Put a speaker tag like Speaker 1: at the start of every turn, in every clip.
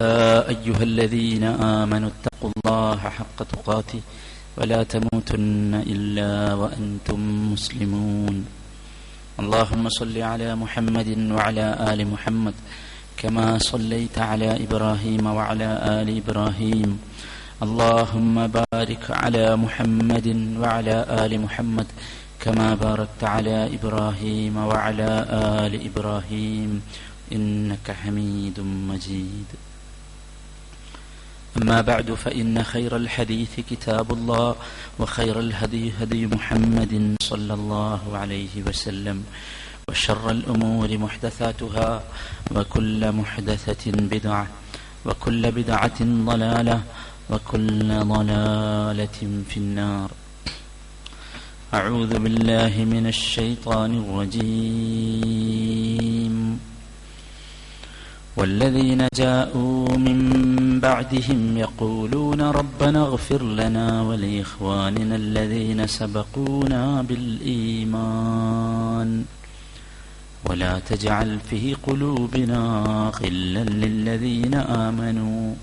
Speaker 1: أيها الذين آمنوا اتقوا الله حق تقاته ولا تموتن إلا وأنتم مسلمون. اللهم صل على محمد وعلى آل محمد كما صليت على إبراهيم وعلى آل إبراهيم. اللهم بارك على محمد وعلى آل محمد كما باركت على إبراهيم وعلى آل إبراهيم. إنك حميد مجيد. أما بعد فإن خير الحديث كتاب الله وخير الهدي هدي محمد صلى الله عليه وسلم وشر الأمور محدثاتها وكل محدثة بدعة وكل بدعة ضلالة وكل ضلالة في النار. أعوذ بالله من الشيطان الرجيم. والذين جاءوا من بعدهم يقولون ربنا اغفر لنا ولإخواننا الذين سبقونا بالإيمان ولا تجعل في قلوبنا غلا للذين آمنوا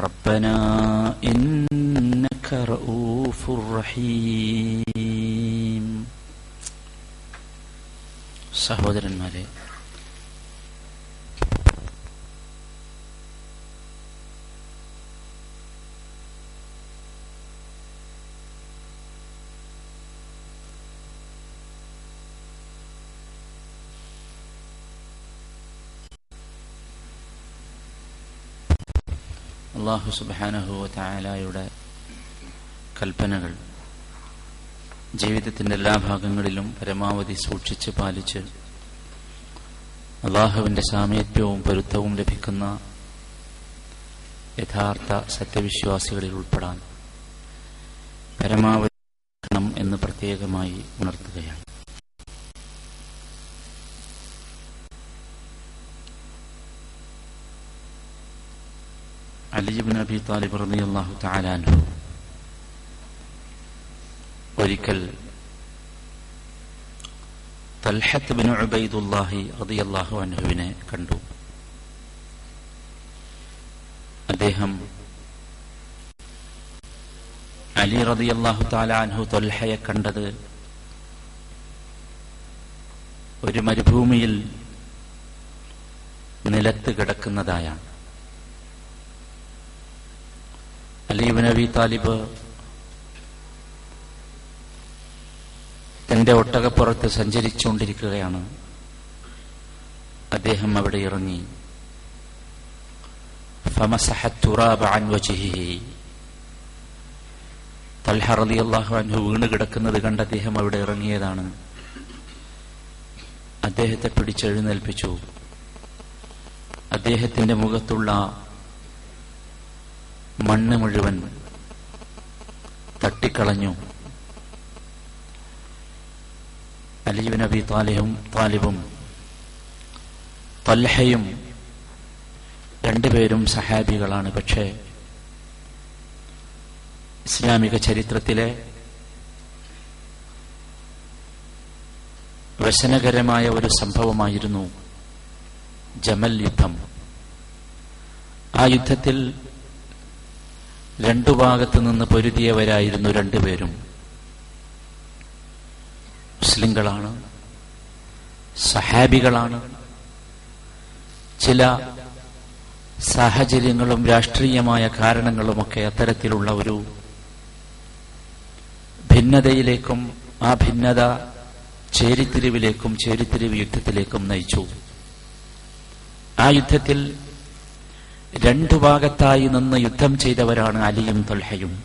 Speaker 1: ربنا إنك رؤوف رحيم സഹോദരന്മാരെ അള്ളാഹു സുബാനഹുവ തായാലയുടെ കൽപ്പനകൾ ജീവിതത്തിന്റെ എല്ലാ ഭാഗങ്ങളിലും പരമാവധി സൂക്ഷിച്ച് പാലിച്ച് അള്ളാഹുവിന്റെ സാമീപ്യവും പൊരുത്തവും ലഭിക്കുന്ന യഥാർത്ഥ സത്യവിശ്വാസികളിൽ ഉൾപ്പെടാൻ പരമാവധി എന്ന് പ്രത്യേകമായി ഉണർത്തുകയാണ്. അലിജിബിൻ അബി താലിബ് അള്ളാഹു താലാൻഹു ഒരിക്കൽ തൽഹത്ത് ബിൻ ഉബൈദുല്ലാഹി റളിയല്ലാഹു അൻഹുവിനെ കണ്ടു. അദ്ദേഹം അലി റളിയല്ലാഹു തആല അൻഹു തൊൽഹയെ കണ്ടത് ഒരു മരുഭൂമിയിൽ നിലത്ത് കിടക്കുന്നതായാണ്. അലീബ് നബി താലിബ് തന്റെ ഒട്ടകപ്പുറത്ത് സഞ്ചരിച്ചുകൊണ്ടിരിക്കുകയാണ്. അദ്ദേഹം അവിടെ ഇറങ്ങി. അൻഹു വീണ് കിടക്കുന്നത് കണ്ട് അദ്ദേഹം അവിടെ ഇറങ്ങിയതാണ്. അദ്ദേഹത്തെ പിടിച്ചെഴുന്നേൽപ്പിച്ചു അദ്ദേഹത്തിന്റെ മുഖത്തുള്ള മണ്ണ് മുഴുവൻ തട്ടിക്കളഞ്ഞു. അലീബ് നബി താലിഹും താലിബും തൽഹയും രണ്ടുപേരും സഹാബികളാണ്. പക്ഷേ ഇസ്ലാമിക ചരിത്രത്തിലെ വ്യസനകരമായ ഒരു സംഭവമായിരുന്നു ജമൽ യുദ്ധം. ആ യുദ്ധത്തിൽ രണ്ടു ഭാഗത്തു നിന്ന് പൊരുതിയവരായിരുന്നു രണ്ടുപേരും. മുസ്ലിങ്ങളാണ് സഹാബികളാണ്. ചില സാഹചര്യങ്ങളും രാഷ്ട്രീയമായ കാരണങ്ങളുമൊക്കെ അത്തരത്തിലുള്ള ഒരു ഭിന്നതയിലേക്കും ആ ഭിന്നത ചേരിത്തിരിവിലേക്കും ചേരിത്തിരിവ് യുദ്ധത്തിലേക്കും നയിച്ചു. ആ യുദ്ധത്തിൽ രണ്ടു ഭാഗത്തായി നിന്ന് യുദ്ധം ചെയ്തവരാണ് അലിയും തൊൽഹയും.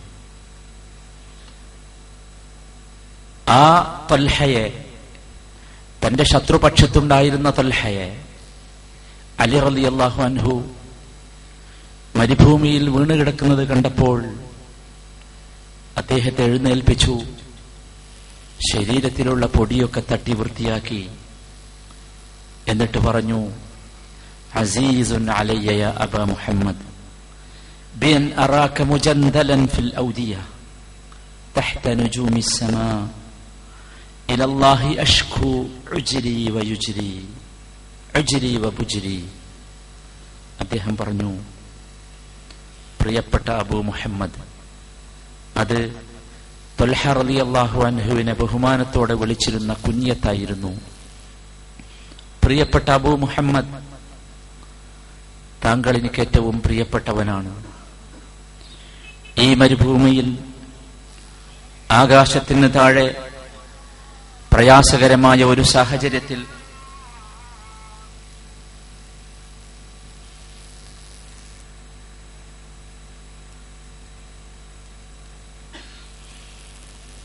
Speaker 1: ആ തൊൽഹയെ തന്റെ ശത്രുപക്ഷത്തുണ്ടായിരുന്ന തൊൽഹയെ അലി റലി അള്ളാഹു അൻഹു മരുഭൂമിയിൽ വീണുകിടക്കുന്നത് കണ്ടപ്പോൾ അദ്ദേഹത്തെ എഴുന്നേൽപ്പിച്ചു. ശരീരത്തിലുള്ള പൊടിയൊക്കെ തട്ടി വൃത്തിയാക്കി. എന്നിട്ട് പറഞ്ഞു അസീസുൻ അലയ്യ അബ മുഹമ്മദ് ബിൻ അറാക മുജന്ദലൻ ഫിൽ ഔദിയ تحت نجوم السماء إلى الله أشكو عجري ويجري عجري وبجري അദ്ദേഹം പറഞ്ഞു പ്രിയപ്പെട്ട അബു മുഹമ്മദ് അത് തൊൽഹ റലി അള്ളാഹു അൻഹുവിനെ ബഹുമാനത്തോടെ വിളിച്ചിരുന്ന കുഞ്ഞത്തായിരുന്നു പ്രിയപ്പെട്ട അബു മുഹമ്മദ് താങ്കൾ എനിക്ക് ഏറ്റവും പ്രിയപ്പെട്ടവനാണ്. ഈ മരുഭൂമിയിൽ ആകാശത്തിന് താഴെ പ്രയാസകരമായ ഒരു സാഹചര്യത്തിൽ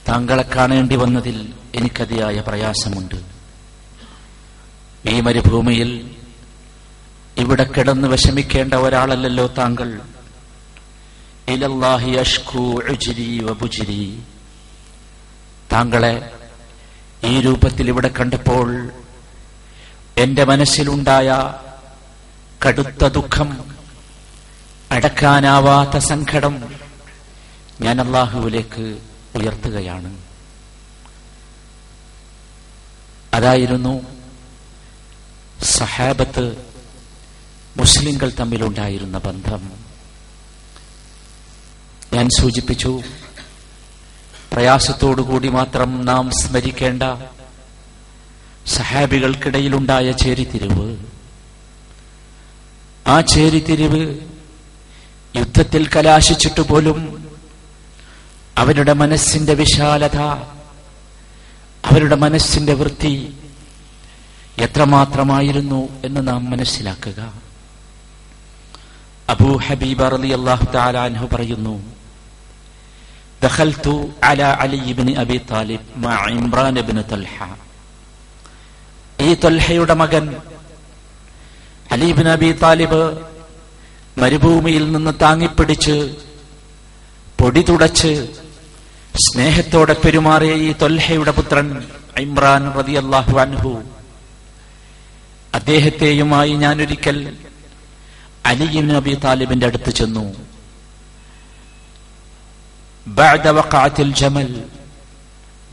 Speaker 1: താങ്കളെ കാണേണ്ടി വന്നതിൽ എനിക്കതിയായ പ്രയാസമുണ്ട്. ഈ മരുഭൂമിയിൽ ഇവിടെ കിടന്ന് വിഷമിക്കേണ്ട ഒരാളല്ലല്ലോ താങ്കൾ. താങ്കളെ ഈ രൂപത്തിൽ ഇവിടെ കണ്ടപ്പോൾ എന്റെ മനസ്സിലുണ്ടായ കടുത്ത ദുഃഖം അടക്കാനാവാത്ത സങ്കടം ഞാൻ അള്ളാഹുവിലേക്ക് ഉയർത്തുകയാണ്. അതായിരുന്നു സഹാബത്ത് മുസ്ലിങ്ങൾ തമ്മിലുണ്ടായിരുന്ന ബന്ധം. ഞാൻ സൂചിപ്പിച്ചു പ്രയാസത്തോടുകൂടി മാത്രം നാം സ്മരിക്കേണ്ട സഹാബികൾക്കിടയിലുണ്ടായ ചേരിതിരിവ്. ആ ചേരിതിരിവ് യുദ്ധത്തിൽ കലാശിച്ചിട്ട് പോലും അവരുടെ മനസ്സിന്റെ വിശാലത അവരുടെ മനസ്സിന്റെ വൃത്തി എത്രമാത്രമായിരുന്നു എന്ന് നാം മനസ്സിലാക്കുക. അബൂ ഹബീബ റലി അള്ളാഹു അൻഹു പറയുന്നു دخلت على علي بن ابي طالب مع عمران بن طلحه اي തൽഹയുടെ മകൻ അലി ഇബ്നു ابي طالب മരുഭൂമിയിൽ നിന്ന് താങ്ങി പിടിച്ച് പൊടി തുടച്ച് സ്നേഹത്തോടെ പെരുമാറിയ ഈ തൊൽഹയുടെ പുത്രൻ ഇമ്രാൻ റളിയല്ലാഹു അൻഹു അദ്ദേഹത്തെയുമായി ഞാനൊരിക്കൽ അലിബിൻ നബി താലിബിന്റെ അടുത്ത് ചെന്നു. ബാദവക്കാത്തിൽ ജമൽ.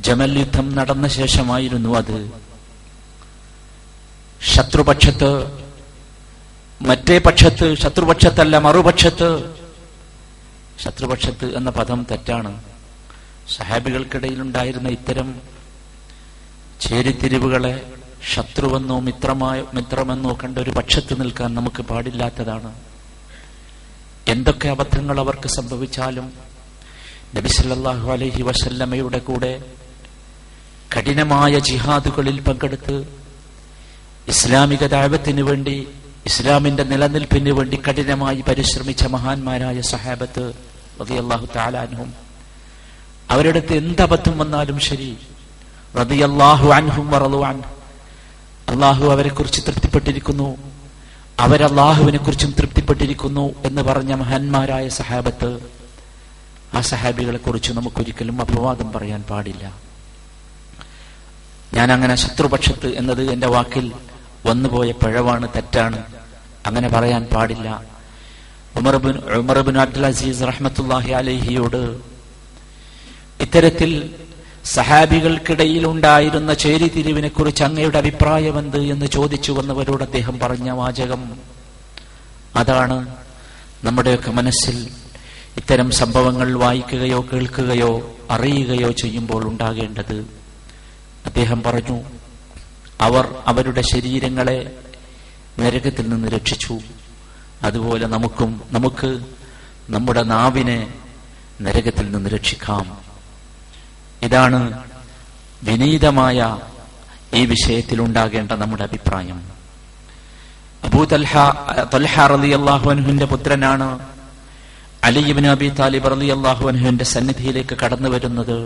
Speaker 1: ജമൽ യുദ്ധം നടന്ന ശേഷമായിരുന്നു അത്. ശത്രുപക്ഷത്ത് മറ്റേ പക്ഷത്ത് ശത്രുപക്ഷത്തല്ല മറുപക്ഷത്ത് ശത്രുപക്ഷത്ത് എന്ന പദം തെറ്റാണ്. സഹാബികൾക്കിടയിലുണ്ടായിരുന്ന ഇത്തരം ചേരിത്തിരിവുകളെ ശത്രുവെന്നോ മിത്രമായ മിത്രമെന്നോ കണ്ട ഒരു പക്ഷത്ത് നിൽക്കാൻ നമുക്ക് പാടില്ലാത്തതാണ്. എന്തൊക്കെ അബദ്ധങ്ങൾ അവർക്ക് സംഭവിച്ചാലും നബിസല്ലാഹു അലഹി വസല്ലമ്മയുടെ കൂടെ കഠിനമായ ജിഹാദുകളിൽ പങ്കെടുത്ത് ഇസ്ലാമിക ദാപത്തിനു വേണ്ടി ഇസ്ലാമിന്റെ നിലനിൽപ്പിന് വേണ്ടി കഠിനമായി പരിശ്രമിച്ച മഹാന്മാരായ സഹാബത്ത് റതിയല്ലാഹു താലാൻഹും അടുത്ത് എന്തബദ്ധം വന്നാലും ശരി. റതിയല്ലാഹു അൻഹും വറലു അൻ അള്ളാഹു അവരെ കുറിച്ച് തൃപ്തിപ്പെട്ടിരിക്കുന്നു. അവരല്ലാഹുവിനെ കുറിച്ചും തൃപ്തിപ്പെട്ടിരിക്കുന്നു എന്ന് പറഞ്ഞ മഹാന്മാരായ സഹാബത്ത് ആ സഹാബികളെ കുറിച്ച് നമുക്കൊരിക്കലും അപവാദം പറയാൻ പാടില്ല. ഞാൻ അങ്ങനെ ശത്രുപക്ഷത്ത് എന്നത് എന്റെ വാക്കിൽ വന്നുപോയ പിഴവാണ് തെറ്റാണ് അങ്ങനെ പറയാൻ പാടില്ല. ഉമർബിൻ ഉമർബിൻ അബ്ദുൽ അസീസ് റഹ്മത്തുല്ലാഹി അലഹിയോട് ഇത്തരത്തിൽ സഹാബികൾക്കിടയിൽ ഉണ്ടായിരുന്ന ചേരിതിരിവിനെ കുറിച്ച് അങ്ങയുടെ അഭിപ്രായമെന്ത് എന്ന് ചോദിച്ചു വന്നവരോട് അദ്ദേഹം പറഞ്ഞ വാചകം അതാണ്. നമ്മുടെയൊക്കെ മനസ്സിൽ ഇത്തരം സംഭവങ്ങൾ വായിക്കുകയോ കേൾക്കുകയോ അറിയുകയോ ചെയ്യുമ്പോൾ ഉണ്ടാകേണ്ടത് അദ്ദേഹം പറഞ്ഞു അവർ അവരുടെ ശരീരങ്ങളെ നരകത്തിൽ നിന്ന് രക്ഷിച്ചു. അതുപോലെ നമുക്കും നമുക്ക് നമ്മുടെ നാവിനെ നരകത്തിൽ നിന്ന് രക്ഷിക്കാം. ഇതാണ് വിനീതമായ ഈ വിഷയത്തിൽ ഉണ്ടാകേണ്ട നമ്മുടെ അഭിപ്രായം. അബൂ തൽഹ പുത്രനാണ്. അലിബിൻ അബി താലിബ് റലി അള്ളാഹുഅൻഹുവിന്റെ സന്നിധിയിലേക്ക് കടന്നു വരുന്നത്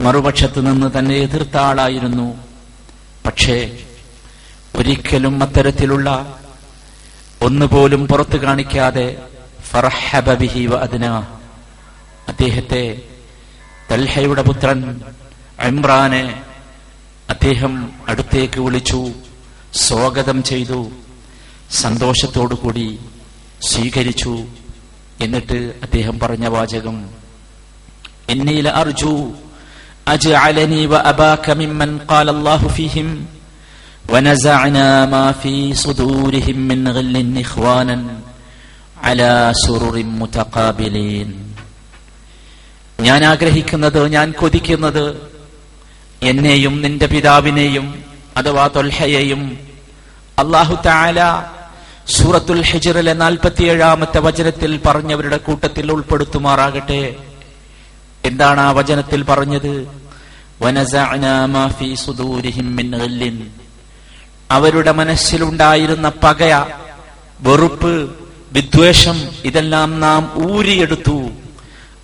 Speaker 1: മറുപക്ഷത്ത് നിന്ന് തന്നെ എതിർത്ത ആളായിരുന്നു. പക്ഷേ ഒരിക്കലും അത്തരത്തിലുള്ള ഒന്നുപോലും പുറത്തു കാണിക്കാതെ അദ്ദേഹത്തെ തൽഹയുടെ പുത്രൻ ഇമ്രാനെ അദ്ദേഹം അടുത്തേക്ക് വിളിച്ചു സ്വാഗതം ചെയ്തു സന്തോഷത്തോടുകൂടി സ്വീകരിച്ചു എന്നിട്ട് അദ്ദേഹം പറഞ്ഞ വാചകം എന്നീല അർജു أجعلني وأباك ممن قال الله فيهم ونزعنا ما في صدورهم من غل إخوانا على سرر متقابلين ഞാൻ ആഗ്രഹിക്കുന്നത് ഞാൻ കൊതിക്കുന്നത് എന്നെയും നിന്റെ പിതാവിനെയും അഥവാ തൊൽഹയെയും അള്ളാഹു താല സൂറത്തുൽ ഹിജറിലെ നാൽപ്പത്തിയേഴാമത്തെ വചനത്തിൽ പറഞ്ഞവരുടെ കൂട്ടത്തിൽ ഉൾപ്പെടുത്തുമാറാകട്ടെ. എന്താണ് ആ വചനത്തിൽ പറഞ്ഞത്. അവരുടെ മനസ്സിലുണ്ടായിരുന്ന പകയ വെറുപ്പ് വിദ്വേഷം ഇതെല്ലാം നാം ഊരിയെടുത്തു.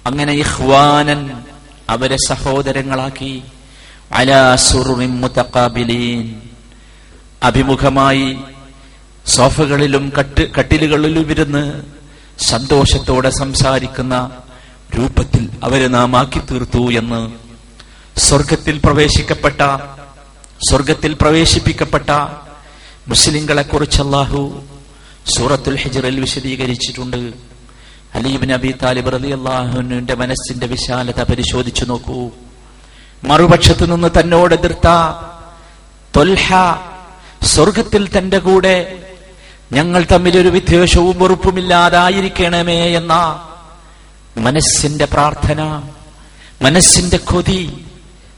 Speaker 1: അങ്ങനെ ഇഹ്വാനൻ അവരെ സഹോദരങ്ങളാക്കി. അഭിമുഖമായി സോഫകളിലും കട്ട് കട്ടിലുകളിലും ഇരുന്ന് സന്തോഷത്തോടെ സംസാരിക്കുന്ന രൂപത്തിൽ അവരെ നാം ആക്കി തീർത്തു എന്ന് സ്വർഗത്തിൽ പ്രവേശിക്കപ്പെട്ട സ്വർഗത്തിൽ പ്രവേശിപ്പിക്കപ്പെട്ട മുസ്ലിങ്ങളെ കുറിച്ച് അള്ളാഹു സൂറത്തുൽ ഹിജറിൽ വിശദീകരിച്ചിട്ടുണ്ട്. അലീബിൻ അബി താലിബ് റലി അള്ളാഹുവിന്റെ മനസ്സിന്റെ വിശാലത പരിശോധിച്ചു നോക്കൂ. മറുപക്ഷത്തു നിന്ന് തന്നോട് എതിർത്ത തൊൽഹ സ്വർഗത്തിൽ തന്റെ കൂടെ ഞങ്ങൾ തമ്മിൽ ഒരു വിദ്വേഷവും വെറുപ്പുമില്ലാതായിരിക്കണമേ എന്ന മനസ്സിന്റെ പ്രാർത്ഥന മനസ്സിന്റെ കൊതി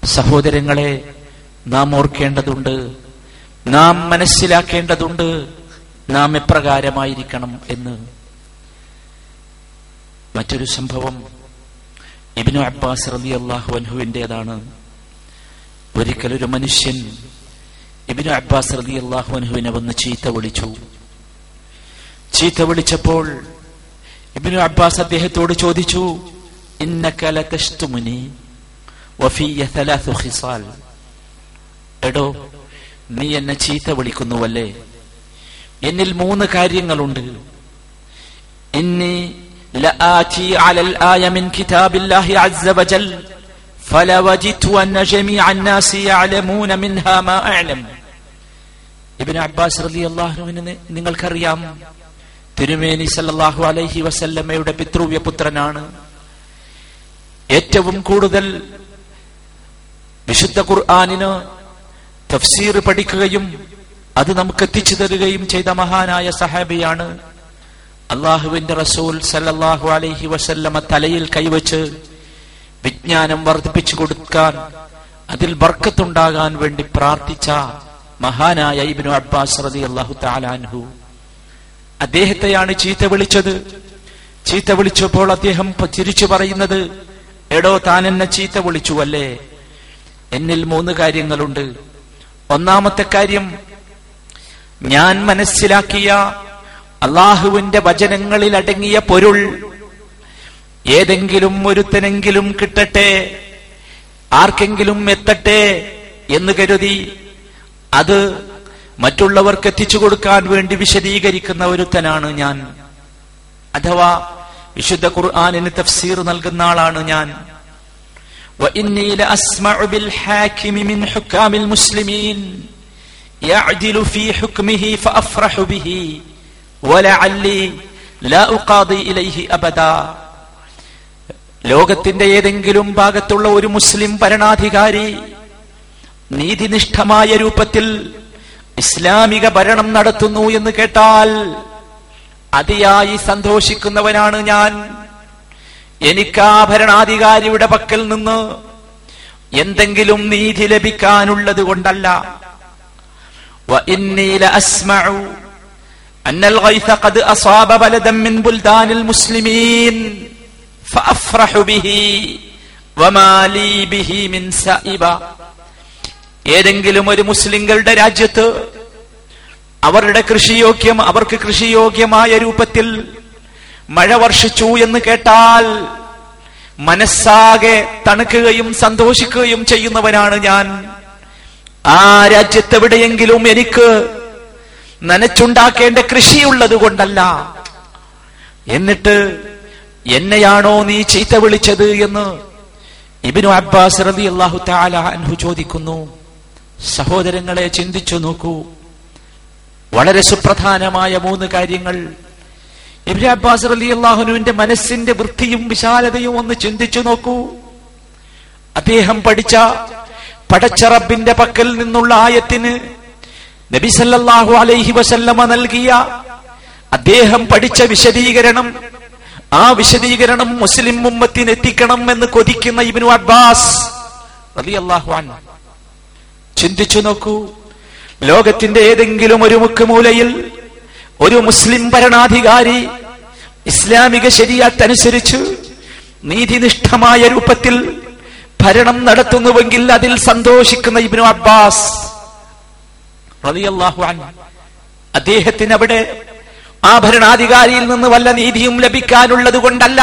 Speaker 1: സഹോദരങ്ങളെ നാം ഓർക്കേണ്ടതുണ്ട് നാം മനസ്സിലാക്കേണ്ടതുണ്ട് നാം എപ്രകാരമായിരിക്കണം എന്ന്. മറ്റൊരു സംഭവം ഇബിനു അബ്ബാസ് റബി അള്ളാഹു അൻഹുവിന്റെതാണ് ഒരിക്കലൊരു മനുഷ്യൻ ഇബിനു അബ്ബാസ് റബി അള്ളാഹു അൻഹുവിനെ വന്ന് ചീത്ത വിളിച്ചു. ചീത്ത വിളിച്ചപ്പോൾ ഇബിനു അബ്ബാസ് അദ്ദേഹത്തോട് ചോദിച്ചു എടോ നീ എന്നെ ചീത്ത വിളിക്കുന്നുവല്ലേ? എന്നിൽ മൂന്ന് കാര്യങ്ങളുണ്ട്. ഇന്നി لآتي على الآية من كتاب الله عز وجل فلوجدت أن جميع الناس يعلمون منها ما أعلم ابن عباس رضي الله عنه നിങ്ങൾക്കറിയാം തിരുമേനി സല്ലല്ലാഹു അലൈഹി വസല്ലമയുടെ പിതൃവ്യ പുത്രനാണ് ഏറ്റവും കൂടുതൽ വിശുദ്ധ ഖുർആാനിന് തഫ്സീർ പഠിക്കുകയും അത് നമുക്ക് എത്തിച്ചു തരികയും ചെയ്ത മഹാനായ സഹാബിയാണ് അള്ളാഹുവിന്റെ റസൂൽ സല്ലാഹു അലൈഹി വസല്ലമ തലയിൽ കൈവച്ച് വിജ്ഞാനം വർദ്ധിപ്പിച്ചു കൊടുക്കാൻ അതിൽ ബർക്കത്തുണ്ടാകാൻ വേണ്ടി പ്രാർത്ഥിച്ച മഹാനായ ഇബിനു അബ്ബാസ് റതി അള്ളാഹു താലാൻഹു അദ്ദേഹത്തെയാണ് ചീത്ത വിളിച്ചത്. ചീത്ത വിളിച്ചപ്പോൾ അദ്ദേഹം ചിരിച്ചു പറയുന്നത് എടോ താൻ എന്നെ ചീത്ത വിളിച്ചു അല്ലേ? എന്നിൽ മൂന്ന് കാര്യങ്ങളുണ്ട്. ഒന്നാമത്തെ കാര്യം ഞാൻ മനസ്സിലാക്കിയ അള്ളാഹുവിന്റെ വചനങ്ങളിൽ അടങ്ങിയ പൊരുൾ ഏതെങ്കിലും ഒരുത്തനെങ്കിലും കിട്ടട്ടെ ആർക്കെങ്കിലും എത്തട്ടെ എന്ന് കരുതി അത് മറ്റുള്ളവർക്ക് എത്തിച്ചു കൊടുക്കാൻ വേണ്ടി വിശദീകരിക്കുന്ന ഒരുത്തനാണ് ഞാൻ അഥവാ വിശുദ്ധ ഖുർആാനിന് തഫ്സീർ നൽകുന്ന ആളാണ് ഞാൻ وإني لأسمع بالحاكم من حكام المسلمين يعدل في حكمه فأفرح به ലോകത്തിന്റെ ഏതെങ്കിലും ഭാഗത്തുള്ള ഒരു മുസ്ലിം ഭരണാധികാരി നീതിനിഷ്ഠമായ രൂപത്തിൽ ഇസ്ലാമിക ഭരണം നടത്തുന്നു എന്ന് കേട്ടാൽ അതിയായി സന്തോഷിക്കുന്നവനാണ് ഞാൻ. എനിക്ക് ആ ഭരണാധികാരിയുടെ പക്കൽ നിന്ന് എന്തെങ്കിലും നീതി ലഭിക്കാനുള്ളത് കൊണ്ടല്ല. أن الغيث قد أصاب بلدا من بلدان المسلمين فأفرح به وما لي به من سائبة ഏതെങ്കിലും ഒരു മുസ്ലിങ്ങളുടെ രാജ്യത്ത് അവരുടെ കൃഷിയോഗ്യം അവർക്ക് കൃഷിയോഗ്യമായ രൂപത്തിൽ മഴ വർഷിച്ചു എന്ന് കേട്ടാൽ മനസ്സാകെ തണുക്കുകയും സന്തോഷിക്കുകയും ചെയ്യുന്നവനാണ് ഞാൻ ആ രാജ്യത്തെവിടെയെങ്കിലും എനിക്ക് നനച്ചുണ്ടാക്കേണ്ട കൃഷിയുള്ളത് കൊണ്ടല്ല.
Speaker 2: എന്നിട്ട് എന്നെയാണോ നീ ചീത്ത വിളിച്ചത് എന്ന് ഇബിനു അബ്ബാസ് റബി അള്ളാഹു അൻഹു ചോദിക്കുന്നു. സഹോദരങ്ങളെ ചിന്തിച്ചു നോക്കൂ. വളരെ സുപ്രധാനമായ മൂന്ന് കാര്യങ്ങൾ. ഇബ്നു അബ്ബാസ് അലി അള്ളാഹുനുവിന്റെ മനസ്സിന്റെ വൃത്തിയും വിശാലതയും ഒന്ന് ചിന്തിച്ചു നോക്കൂ. അദ്ദേഹം പഠിച്ച പടച്ചറബിന്റെ പക്കൽ നിന്നുള്ള ആയത്തിന് നബി സല്ലല്ലാഹു അലൈഹി വസല്ലമ നൽകിയ അദ്ദേഹം പഠിച്ച വിശദീകരണം ആ വിശദീകരണം മുസ്ലിം ഉമ്മത്തിന് എത്തിക്കണം എന്ന് കൊതിക്കുന്ന ഇബ്നു അബ്ബാസ് റളിയല്ലാഹു അൻഹു. ചിന്തിച്ചു നോക്കൂ ലോകത്തിന്റെ ഏതെങ്കിലും ഒരു മുക്കുമൂലയിൽ ഒരു മുസ്ലിം ഭരണാധികാരി ഇസ്ലാമിക ശരിയാത്തനുസരിച്ച് നീതിനിഷ്ഠമായ രൂപത്തിൽ ഭരണം നടത്തുന്നുവെങ്കിൽ അതിൽ സന്തോഷിക്കുന്ന ഇബ്നു അബ്ബാസ് റളിയല്ലാഹു അൻ അദ്ദേഹത്തിന് അവിടെ ആ ഭരണാധികാരിയിൽ നിന്ന് വല്ല നീതിയും ലഭിക്കാനുള്ളത് കൊണ്ടല്ല.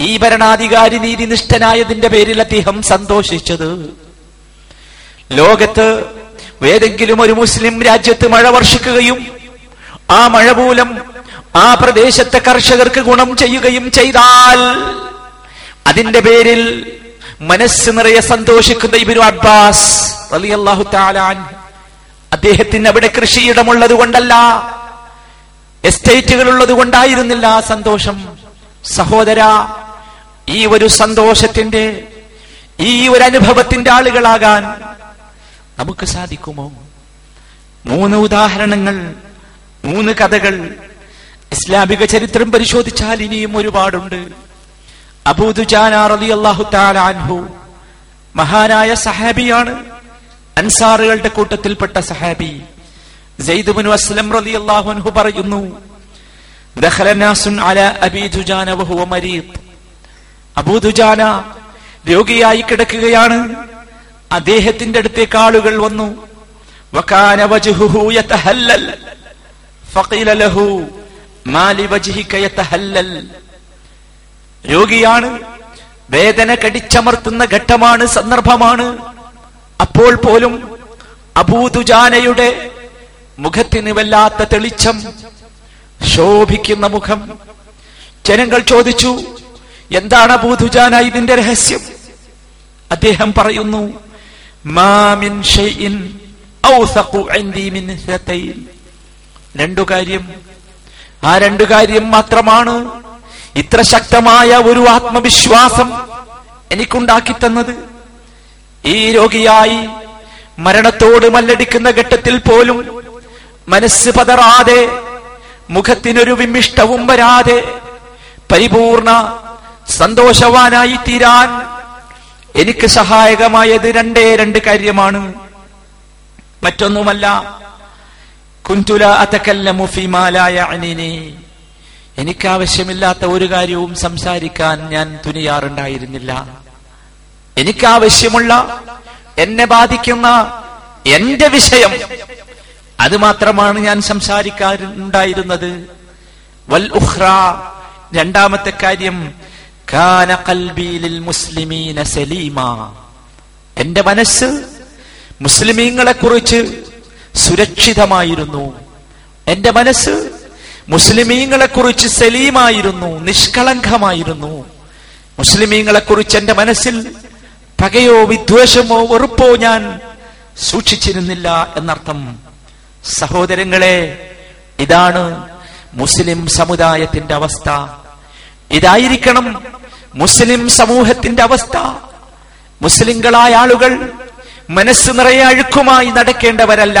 Speaker 2: ഈ ഭരണാധികാരി നീതിനിഷ്ഠനായതിന്റെ പേരിൽ അദ്ദേഹം സന്തോഷിച്ചത്. ലോകത്ത് ഏതെങ്കിലും ഒരു മുസ്ലിം രാജ്യത്ത് മഴ വർഷിക്കുകയും ആ മഴ മൂലം ആ പ്രദേശത്തെ കർഷകർക്ക് ഗുണം ചെയ്യുകയും ചെയ്താൽ അതിന്റെ പേരിൽ മനസ്സ് നിറയെ സന്തോഷിക്കുന്ന ഇബിനു അബ്ബാസ് അലിയല്ലാഹു തആല അൻഹു അദ്ദേഹത്തിന് അവിടെ കൃഷിയിടമുള്ളത് കൊണ്ടല്ല. എസ്റ്റേറ്റുകൾ ഉള്ളത് കൊണ്ടായിരുന്നില്ല ആ സന്തോഷം. സഹോദര ഈ ഒരു സന്തോഷത്തിന്റെ ഈ ഒരു അനുഭവത്തിന്റെ ആളുകളാകാൻ നമുക്ക് സാധിക്കുമോ? മൂന്ന് ഉദാഹരണങ്ങൾ മൂന്ന് കഥകൾ ഇസ്ലാമിക ചരിത്രം പരിശോധിച്ചാൽ ഇനിയും ഒരുപാടുണ്ട്. അബൂദുജാന അലി അള്ളാഹു അൻഹു മഹാനായ സഹാബിയാണ് അൻസാറുകളുടെ കൂട്ടത്തിൽപ്പെട്ട സഹാബി പറയുന്നു രോഗിയായി കിടക്കുകയാണ്. അദ്ദേഹത്തിന്റെ അടുത്തേക്ക് ആളുകൾ വന്നു. രോഗിയാണ് വേദന കടിച്ചമർത്തുന്ന ഘട്ടമാണ് സന്ദർഭമാണ്. അപ്പോൾ പോലും അബൂദുജാനയുടെ മുഖത്തിന് വല്ലാത്ത തെളിച്ചം ശോഭിക്കുന്ന മുഖം. ജനങ്ങൾ ചോദിച്ചു എന്താണ് അബൂദുജാന ഇതിന്റെ രഹസ്യം? അദ്ദേഹം പറയുന്നു മാമിൻ രണ്ടു കാര്യം. ആ രണ്ടു കാര്യം മാത്രമാണ് ഇത്ര ശക്തമായ ഒരു ആത്മവിശ്വാസം എനിക്കുണ്ടാക്കി തന്നത്. ഈ രോഗിയായി മരണത്തോട് മല്ലടിക്കുന്ന ഘട്ടത്തിൽ പോലും മനസ്സ് പതറാതെ മുഖത്തിനൊരു വിമിഷ്ടവും വരാതെ പരിപൂർണ സന്തോഷവാനായി തീരാൻ എനിക്ക് സഹായകമായത് രണ്ടേ രണ്ട് കാര്യമാണ്. മറ്റൊന്നുമല്ല കുന്തുല അതക്കല്ലമു മുഫിമാലായ അനിനെ എനിക്ക് ആവശ്യമില്ലാത്ത ഒരു കാര്യവും സംസാരിക്കാൻ ഞാൻ തുനിയാറുണ്ടായിരുന്നില്ല. എനിക്ക് ആവശ്യമുള്ള എന്നെ ബാധിക്കുന്ന എന്റെ വിഷയം. അത് മാത്രമാണ് ഞാൻ സംസാരിക്കാറുണ്ടായിരുന്നത്. വൽ ഉഹ്റ രണ്ടാമത്തെ കാര്യം കാന കൽബീലിൽ ലിൽ മുസ്ലിമീന സലീമ. എന്റെ മനസ്സ് മുസ്ലിമീങ്ങളെ കുറിച്ച് സുരക്ഷിതമായിരുന്നു. എന്റെ മനസ്സ് മുസ്ലിമീങ്ങളെ കുറിച്ച് സലീമായിരുന്നു നിഷ്കളങ്കമായിരുന്നു. മുസ്ലിമീങ്ങളെ കുറിച്ച് എന്റെ മനസ്സിൽ പകയോ വിദ്വേഷമോ വെറുപ്പോ ഞാൻ സൂക്ഷിച്ചിരുന്നില്ല എന്നർത്ഥം. സഹോദരങ്ങളെ ഇതാണ് മുസ്ലിം സമുദായത്തിന്റെ അവസ്ഥ. ഇതായിരിക്കണം മുസ്ലിം സമൂഹത്തിന്റെ അവസ്ഥ. മുസ്ലിങ്ങളായ ആളുകൾ മനസ്സ് നിറയെ അഴുക്കുമായി നടക്കേണ്ടവരല്ല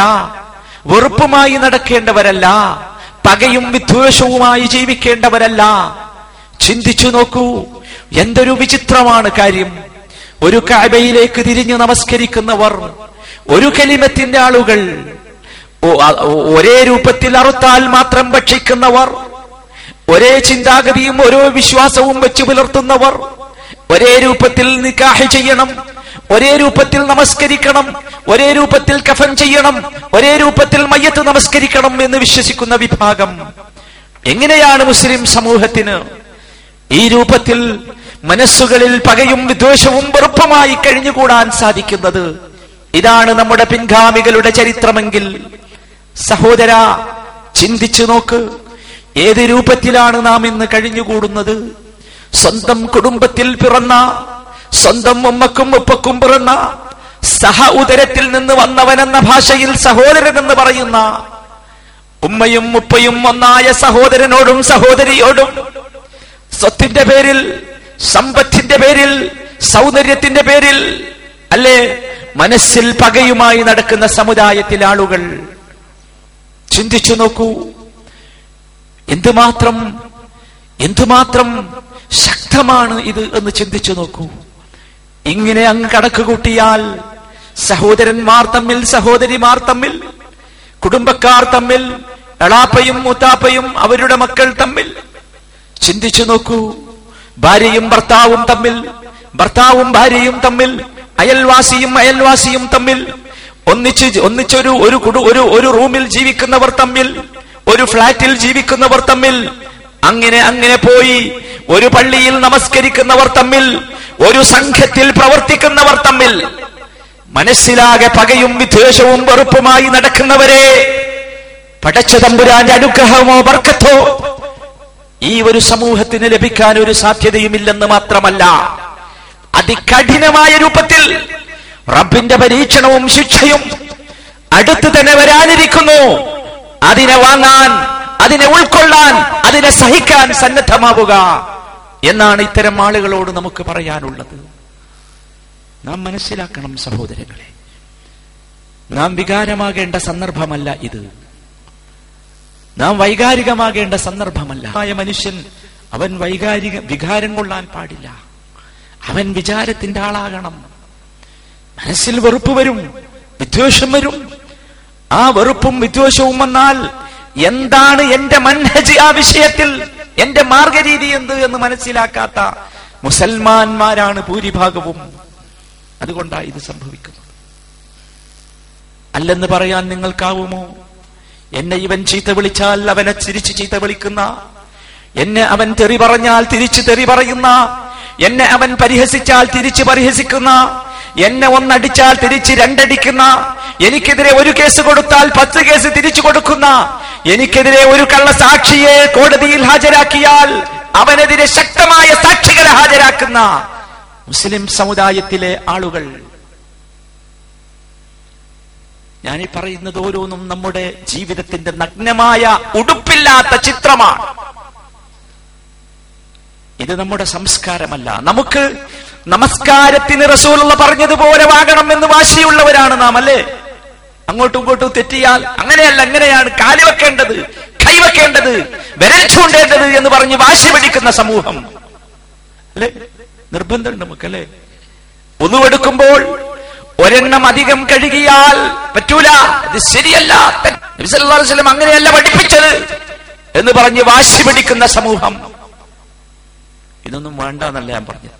Speaker 2: വെറുപ്പുമായി നടക്കേണ്ടവരല്ല പകയും വിദ്വേഷവുമായി ജീവിക്കേണ്ടവരല്ല. ചിന്തിച്ചു നോക്കൂ എന്തൊരു വിചിത്രമാണ് കാര്യം. ഒരു കാബയിലേക്ക് തിരിഞ്ഞു നമസ്കരിക്കുന്നവർ ഒരു കലിമത്തിന്റെ ആളുകൾ ഒരേ രൂപത്തിൽ അറുത്താൽ മാത്രം ഭക്ഷിക്കുന്നവർ ഒരേ ചിന്താഗതിയും ഓരോ വിശ്വാസവും വെച്ച് പുലർത്തുന്നവർ ഒരേ രൂപത്തിൽ നിക്കാഹ് ചെയ്യണം ഒരേ രൂപത്തിൽ നമസ്കരിക്കണം ഒരേ രൂപത്തിൽ കഫൻ ചെയ്യണം ഒരേ രൂപത്തിൽ മയ്യത്ത് നമസ്കരിക്കണം എന്ന് വിശ്വസിക്കുന്ന വിഭാഗം. എങ്ങനെയാണ് മുസ്ലിം സമൂഹത്തിന് ഈ രൂപത്തിൽ മനസ്സുകളിൽ പകയും വിദ്വേഷവും വെറുപ്പമായി കഴിഞ്ഞുകൂടാൻ സാധിക്കുന്നത് ഇതാണ് നമ്മുടെ പിൻഗാമികളുടെ ചരിത്രമെങ്കിൽ. സഹോദര ചിന്തിച്ചു നോക്ക്. ഏത് രൂപത്തിലാണ് നാം ഇന്ന് കഴിഞ്ഞുകൂടുന്നത്? സ്വന്തം കുടുംബത്തിൽ പിറന്ന സ്വന്തം ഉമ്മക്കും ഉപ്പക്കും പിറന്ന സഹ ഉദരത്തിൽ നിന്ന് വന്നവനെന്ന ഭാഷയിൽ സഹോദരൻ എന്ന് പറയുന്ന ഉമ്മയും ഉപ്പയും ഒന്നായ സഹോദരനോടും സഹോദരിയോടും സ്വത്തിന്റെ പേരിൽ സമ്പത്തിന്റെ പേരിൽ സൗന്ദര്യത്തിന്റെ പേരിൽ അല്ലേ? മനസ്സിൽ പകയുമായി നടക്കുന്ന സമുദായത്തിലെ ആളുകൾ ചിന്തിച്ചു നോക്കൂ. എന്തുമാത്രം എന്തുമാത്രം ശക്തമാണ് ഇത് എന്ന് ചിന്തിച്ചു നോക്കൂ. ഇങ്ങനെ അങ്ങ് കണക്ക് കൂട്ടിയാൽ സഹോദരന്മാർ തമ്മിൽ സഹോദരിമാർ തമ്മിൽ കുടുംബക്കാർ തമ്മിൽ എളാപ്പയും മുത്താപ്പയും അവരുടെ മക്കൾ തമ്മിൽ ചിന്തിച്ചു നോക്കൂ. ഭാര്യയും ഭർത്താവും തമ്മിൽ ഭർത്താവും ഭാര്യയും തമ്മിൽ അയൽവാസിയും അയൽവാസിയും തമ്മിൽ ഒന്നിച്ച് ഒന്നിച്ചൊരു ഒരു കുടു ഒരു ഒരു റൂമിൽ ജീവിക്കുന്നവർ തമ്മിൽ ഒരു ഫ്ളാറ്റിൽ ജീവിക്കുന്നവർ തമ്മിൽ അങ്ങനെ അങ്ങനെ പോയി ഒരു പള്ളിയിൽ നമസ്കരിക്കുന്നവർ തമ്മിൽ ഒരു സംഘത്തിൽ പ്രവർത്തിക്കുന്നവർ തമ്മിൽ മനസ്സിലാകെ പകയും വിദ്വേഷവും വെറുപ്പുമായി നടക്കുന്നവരെ പടച്ച തമ്പുരാന്റെ അനുഗ്രഹമോ വർക്കത്തോ ഈ ഒരു സമൂഹത്തിന് ലഭിക്കാൻ ഒരു സാധ്യതയുമില്ലെന്ന് മാത്രമല്ല അതികഠിനമായ രൂപത്തിൽ റബ്ബിന്റെ പരീക്ഷണവും ശിക്ഷയും അടുത്ത് തന്നെ വരാനിരിക്കുന്നു. അതിനെ വാങ്ങാൻ അതിനെ ഉൾക്കൊള്ളാൻ അതിനെ സഹിക്കാൻ സന്നദ്ധമാവുക എന്നാണ് ഇത്തരം ആളുകളോട് നമുക്ക് പറയാനുള്ളത്. നാം മനസ്സിലാക്കണം സഹോദരങ്ങളെ. നാം വികാരമാകേണ്ട സന്ദർഭമല്ല ഇത്. നാം വൈകാരികമാകേണ്ട സന്ദർഭമല്ല. മനുഷ്യൻ അവൻ വൈകാരിക വികാരം കൊള്ളാൻ പാടില്ല. അവൻ വിചാരത്തിന്റെ ആളാകണം. മനസ്സിൽ വെറുപ്പ് വരും വിദ്വേഷം വരും. ആ വെറുപ്പും വിദ്വേഷവും വന്നാൽ എന്താണ് എന്റെ മൻഹജ് ആ വിഷയത്തിൽ? എന്റെ മാർഗരീതി എന്ത് എന്ന് മനസ്സിലാക്കാത്ത മുസൽമാന്മാരാണ് ഭൂരിഭാഗവും. അതുകൊണ്ടാണ് ഇത് സംഭവിക്കുന്നത്. അല്ലെന്ന് പറയാൻ നിങ്ങൾക്കാവുമോ? എന്നെ ഇവൻ ചീത്ത വിളിച്ചാൽ അവനെ തിരിച്ച് ചീത്ത വിളിക്കുന്ന. എന്നെ അവൻ തെറി പറഞ്ഞാൽ തിരിച്ച് തെറി പറയുന്ന. എന്നെ അവൻ പരിഹസിച്ചാൽ തിരിച്ചു പരിഹസിക്കുന്ന. എന്നെ ഒന്നടിച്ചാൽ തിരിച്ച് രണ്ടടിക്കുന്ന. എനിക്കെതിരെ ഒരു കേസ് കൊടുത്താൽ പത്ത് കേസ് തിരിച്ചു കൊടുക്കുന്ന. എനിക്കെതിരെ ഒരു കള്ള സാക്ഷിയെ കോടതിയിൽ ഹാജരാക്കിയാൽ അവനെതിരെ ശക്തമായ സാക്ഷികളെ ഹാജരാക്കുന്ന. മുസ്ലിം സമുദായത്തിലെ ആളുകൾ ഞാനീ പറയുന്നത് ഓരോന്നും നമ്മുടെ ജീവിതത്തിന്റെ നഗ്നമായ ഉടുപ്പില്ലാത്ത ചിത്രമാണ്. ഇത് നമ്മുടെ സംസ്കാരമല്ല. നമുക്ക് നമസ്കാരത്തിന് റസൂലുള്ള പറഞ്ഞതുപോലെ വാങ്ങണം എന്ന് വാശിയുള്ളവരാണ് നാം അല്ലേ? അങ്ങോട്ടും ഇങ്ങോട്ടും തെറ്റിയാൽ അങ്ങനെയല്ല അങ്ങനെയാണ് കാലി വെക്കേണ്ടത് കൈവെക്കേണ്ടത് വിരൽ ചൂണ്ടേണ്ടത് എന്ന് പറഞ്ഞ് വാശി പിടിക്കുന്ന സമൂഹം. അല്ലെ? നിർബന്ധമുണ്ട് നമുക്കല്ലേ? ഒന്നുവെടുക്കുമ്പോൾ ഒരെണ്ണം അധികം കഴുകിയാൽ പറ്റൂല. ഇത് ശരിയല്ല. നബി സല്ലല്ലാഹു അലൈഹി വസല്ലം അങ്ങനെയല്ല പഠിപ്പിച്ചത് എന്ന് പറഞ്ഞ് വാശി പിടിക്കുന്ന സമൂഹം. ഇതൊന്നും വേണ്ട എന്നല്ല ഞാൻ പറഞ്ഞത്.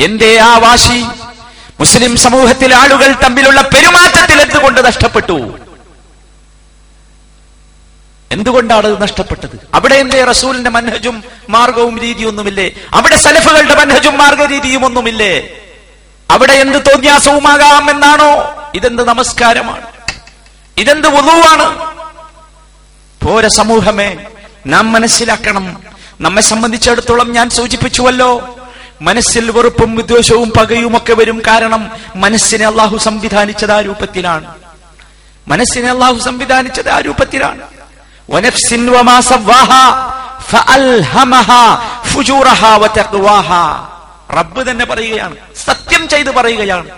Speaker 2: എന്റെ ആ വാശി? മുസ്ലിം സമൂഹത്തിലെ ആളുകൾ തമ്മിലുള്ള പെരുമാറ്റത്തിൽ എന്തുകൊണ്ട് നഷ്ടപ്പെട്ടു? എന്തുകൊണ്ടാണ് നഷ്ടപ്പെട്ടത്? അവിടെ എന്തേ റസൂലിന്റെ മൻഹജും മാർഗവും രീതിയൊന്നുമില്ലേ? അവിടെ സലഫുകളുടെ മൻഹജും മാർഗ രീതിയും ഒന്നുമില്ലേ അവിടെ എന്ത് തോന്യാസവുമാകാം എന്നാണോ? ഇതെന്ത് നമസ്കാരമാണ്? ഇതെന്ത് വധുവാണ്? പോര സമൂഹമേ നാം മനസ്സിലാക്കണം. നമ്മെ സംബന്ധിച്ചിടത്തോളം ഞാൻ സൂചിപ്പിച്ചുവല്ലോ മനസ്സിൽ വെറുപ്പും വിദ്വേഷവും പകയും ഒക്കെ വരും കാരണം മനസ്സിനെ അള്ളാഹു സംവിധാനിച്ചത് ആ രൂപത്തിലാണ്. മനസ്സിനെ അള്ളാഹു സംവിധാനിച്ചത് ആ രൂപത്തിലാണ്. ഫഅൽഹമഹാ വതഖ്വാഹാ. റബ്ബ് തന്നെ പറയുകയാണ്. സത്യം ചെയ്ത് പറയുകയാണ്.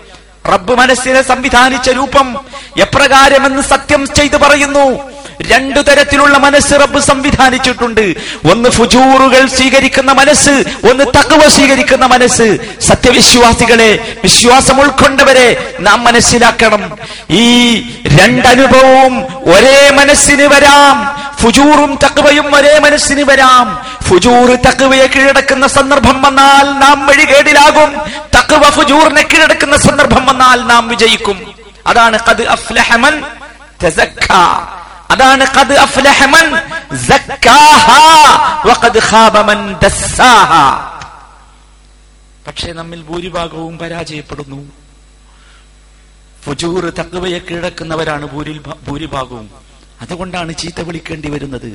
Speaker 2: റബ്ബ് മനസ്സിനെ സംവിധാനിച്ച രൂപം എപ്രകാരമെന്ന് സത്യം ചെയ്ത് പറയുന്നു. രണ്ടു തരത്തിലുള്ള മനസ്സ് റബ്ബ് സംവിധാനിച്ചിട്ടുണ്ട്. ഒന്ന് ഫുജൂറുകൾ സ്വീകരിക്കുന്ന മനസ്സ് ഒന്ന് തകവ സ്വീകരിക്കുന്ന മനസ്സ്. സത്യവിശ്വാസികളെ വിശ്വാസം ഉൾക്കൊണ്ടവരെ നാം മനസ്സിലാക്കണം. ഈ രണ്ടനുഭവവും ഒരേ മനസ്സിന് വരാം. ഫുജൂറും തക്വയും ഒരേ മനസ്സിന് വരാം. ഫുജൂർ തക്വയെ കീഴടക്കുന്ന സന്ദർഭം വന്നാൽ നാം വഴികേടിലാകും. തക്വ ഫുജൂറിനെ കീഴടക്കുന്ന സന്ദർഭം വന്നാൽ നാം വിജയിക്കും. അതാണ് കത് അഫ്ലഹമൻ അതാണ് കത് അഫ്ലഹമൻ പക്ഷെ നമ്മിൽ ഭൂരിഭാഗവും പരാജയപ്പെടുന്നു. ഫുജൂർ തക്വയെ കീഴടക്കുന്നവരാണ് ഭൂരിഭാഗവും. അതുകൊണ്ടാണ് ചീത്ത വിളിക്കേണ്ടി വരുന്നത്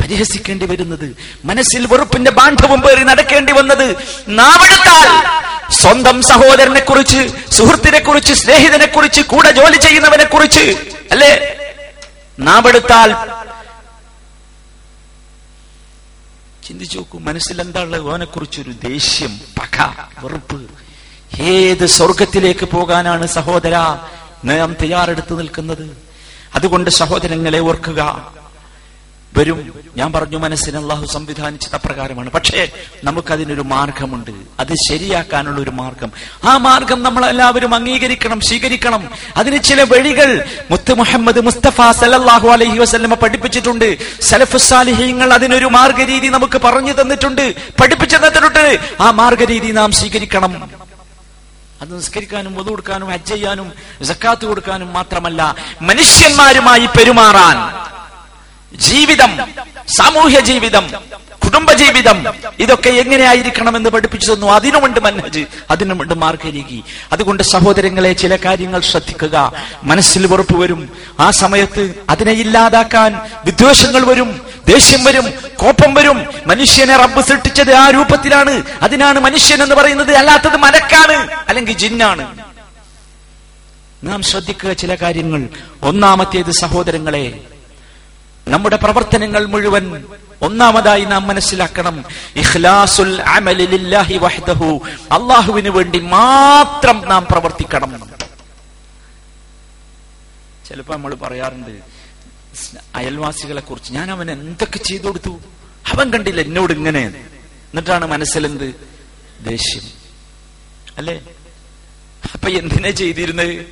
Speaker 2: പരിഹസിക്കേണ്ടി വരുന്നത് മനസ്സിൽ വെറുപ്പിന്റെ ബാന്ധവും പേറി നടക്കേണ്ടി വന്നത്. നാവെടുത്താൽ സ്വന്തം സഹോദരനെ കുറിച്ച് സുഹൃത്തിനെ കുറിച്ച് സ്നേഹിതനെ കുറിച്ച് കൂടെ ജോലി ചെയ്യുന്നവനെ കുറിച്ച് അല്ലേ? നാവെടുത്താൽ ചിന്തിച്ചു നോക്കൂ മനസ്സിൽ എന്താണുള്ളത്? ഓനെ കുറിച്ചൊരു ദേഷ്യം പക വെറുപ്പ്. ഏത് സ്വർഗത്തിലേക്ക് പോകാനാണ് സഹോദര നാം തയ്യാറെടുത്ത് നിൽക്കുന്നത്? അതുകൊണ്ട് സഹോദരങ്ങളെ ഓർക്കുക. വരും. ഞാൻ പറഞ്ഞു മനസ്സിന് അള്ളാഹു സംവിധാനിച്ചത് അപ്രകാരമാണ്. പക്ഷേ നമുക്കതിനൊരു മാർഗമുണ്ട്. അത് ശരിയാക്കാനുള്ള ഒരു മാർഗം. ആ മാർഗം നമ്മൾ എല്ലാവരും അംഗീകരിക്കണം സ്വീകരിക്കണം. അതിന് ചില വഴികൾ മുത്ത് മുഹമ്മദ് മുസ്തഫ സല്ലല്ലാഹു അലഹി വസ്ലമ പഠിപ്പിച്ചിട്ടുണ്ട്. സലഫ് സാലിഹ്യങ്ങൾ അതിനൊരു മാർഗരീതി നമുക്ക് പറഞ്ഞു തന്നിട്ടുണ്ട്. പഠിപ്പിച്ചു തന്നിട്ടുണ്ട്. ആ മാർഗരീതി നാം സ്വീകരിക്കണം. അത് നിസ്കരിക്കാനും വധു കൊടുക്കാനും ഹജ്ജ് ചെയ്യാനും ജക്കാത്ത് കൊടുക്കാനും മാത്രമല്ല മനുഷ്യന്മാരുമായി പെരുമാറാൻ ജീവിതം സാമൂഹ്യ ജീവിതം കുടുംബ ജീവിതം ഇതൊക്കെ എങ്ങനെയായിരിക്കണമെന്ന് പഠിപ്പിച്ചു തന്നു അതിനുമുണ്ട് മൻഹജ് അതിനുമുണ്ട് മാർഗരീകി. അതുകൊണ്ട് സഹോദരങ്ങളെ ചില കാര്യങ്ങൾ ശ്രദ്ധിക്കുക. മനസ്സിൽ ഉറപ്പ് വരും. ആ സമയത്ത് അതിനെ ഇല്ലാതാക്കാൻ വിദ്വേഷങ്ങൾ വരും. ദേഷ്യം വരും കോപം വരും. മനുഷ്യനെ റബ്ബ് സൃഷ്ടിച്ചത് ആ രൂപത്തിലാണ്. അതിനാണ് മനുഷ്യൻ എന്ന് പറയുന്നത് അല്ലാത്തത് മലക്കാണ് അല്ലെങ്കിൽ ജിന്നാണ്. നാം ശ്രദ്ധിക്കുക ചില കാര്യങ്ങൾ. ഒന്നാമത്തേത് സഹോദരങ്ങളെ നമ്മുടെ പ്രവർത്തനങ്ങൾ മുഴുവൻ ഒന്നാമതായി നാം മനസ്സിലാക്കണം. ഇഖ്ലാസുൽ അള്ളാഹുവിന് വേണ്ടി മാത്രം നാം പ്രവർത്തിക്കണം. ചിലപ്പോ നമ്മൾ പറയാറുണ്ട് അയൽവാസികളെ കുറിച്ച് ഞാൻ അവൻ എന്തൊക്കെ ചെയ്തു കൊടുത്തു? അവൻ കണ്ടില്ല എന്നോട് ഇങ്ങനെ. എന്നിട്ടാണ് മനസ്സിലെന്ത്? ദേഷ്യം. അല്ലേ? അപ്പൊ എന്തിനാ ചെയ്തിരുന്നത്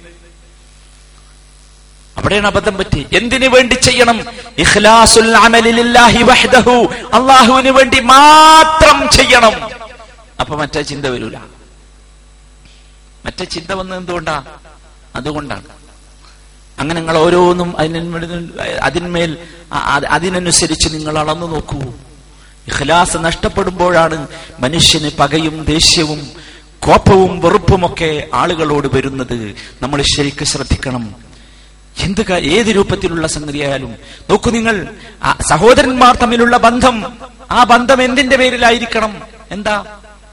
Speaker 2: അവിടെയാണ് അബദ്ധം പറ്റി എന്തിനു വേണ്ടി ചെയ്യണം? ഇഖ്ലാസുൽ അള്ളാഹുവിന് വേണ്ടി മാത്രം ചെയ്യണം. അപ്പൊ മറ്റേ ചിന്ത വരൂല. മറ്റേ ചിന്ത വന്നത് എന്തുകൊണ്ടാ? അതുകൊണ്ടാണ്. അങ്ങനെ നിങ്ങൾ ഓരോന്നും അതിന്മേൽ അതിന്മേൽ അതിനനുസരിച്ച് നിങ്ങൾ അളന്നു നോക്കൂ. ഇഖ്ലാസ് നഷ്ടപ്പെടുമ്പോഴാണ് മനുഷ്യന് പകയും ദേഷ്യവും കോപവും വെറുപ്പുമൊക്കെ ആളുകളോട് വരുന്നത്. നമ്മൾ ശരിക്ക് ശ്രദ്ധിക്കണം. എന്ത് ഏത് രൂപത്തിലുള്ള സംഗതിയായാലും. നോക്കൂ നിങ്ങൾ സഹോദരന്മാർ തമ്മിലുള്ള ബന്ധം ആ ബന്ധം എന്തിന്റെ പേരിലായിരിക്കണം? എന്താ?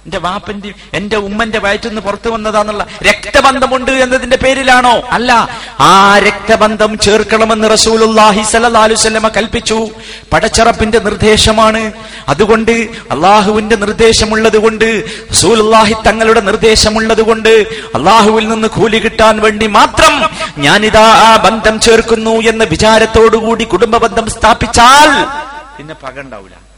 Speaker 2: എന്റെ വാപ്പന്റെ എന്റെ ഉമ്മന്റെ വയറ്റിൽ നിന്ന് പുറത്തു വന്നതാന്നുള്ള രക്തബന്ധമുണ്ട് എന്നതിന്റെ പേരിലാണോ? അല്ല. ആ രക്തബന്ധം ചേർക്കണമെന്ന് അലൈഹി വസല്ലമ കൽപ്പിച്ചു. പടച്ചറപ്പിന്റെ നിർദ്ദേശമാണ്. അതുകൊണ്ട് അള്ളാഹുവിന്റെ നിർദ്ദേശമുള്ളത് കൊണ്ട് റസൂലുള്ളാഹി തങ്ങളുടെ നിർദ്ദേശമുള്ളത് കൊണ്ട് അള്ളാഹുവിൽ നിന്ന് കൂലി കിട്ടാൻ വേണ്ടി മാത്രം ഞാനിതാ ആ ബന്ധം ചേർക്കുന്നു എന്ന വിചാരത്തോടുകൂടി കുടുംബ ബന്ധം സ്ഥാപിച്ചാൽ പിന്നെ പക ഉണ്ടാവില്ല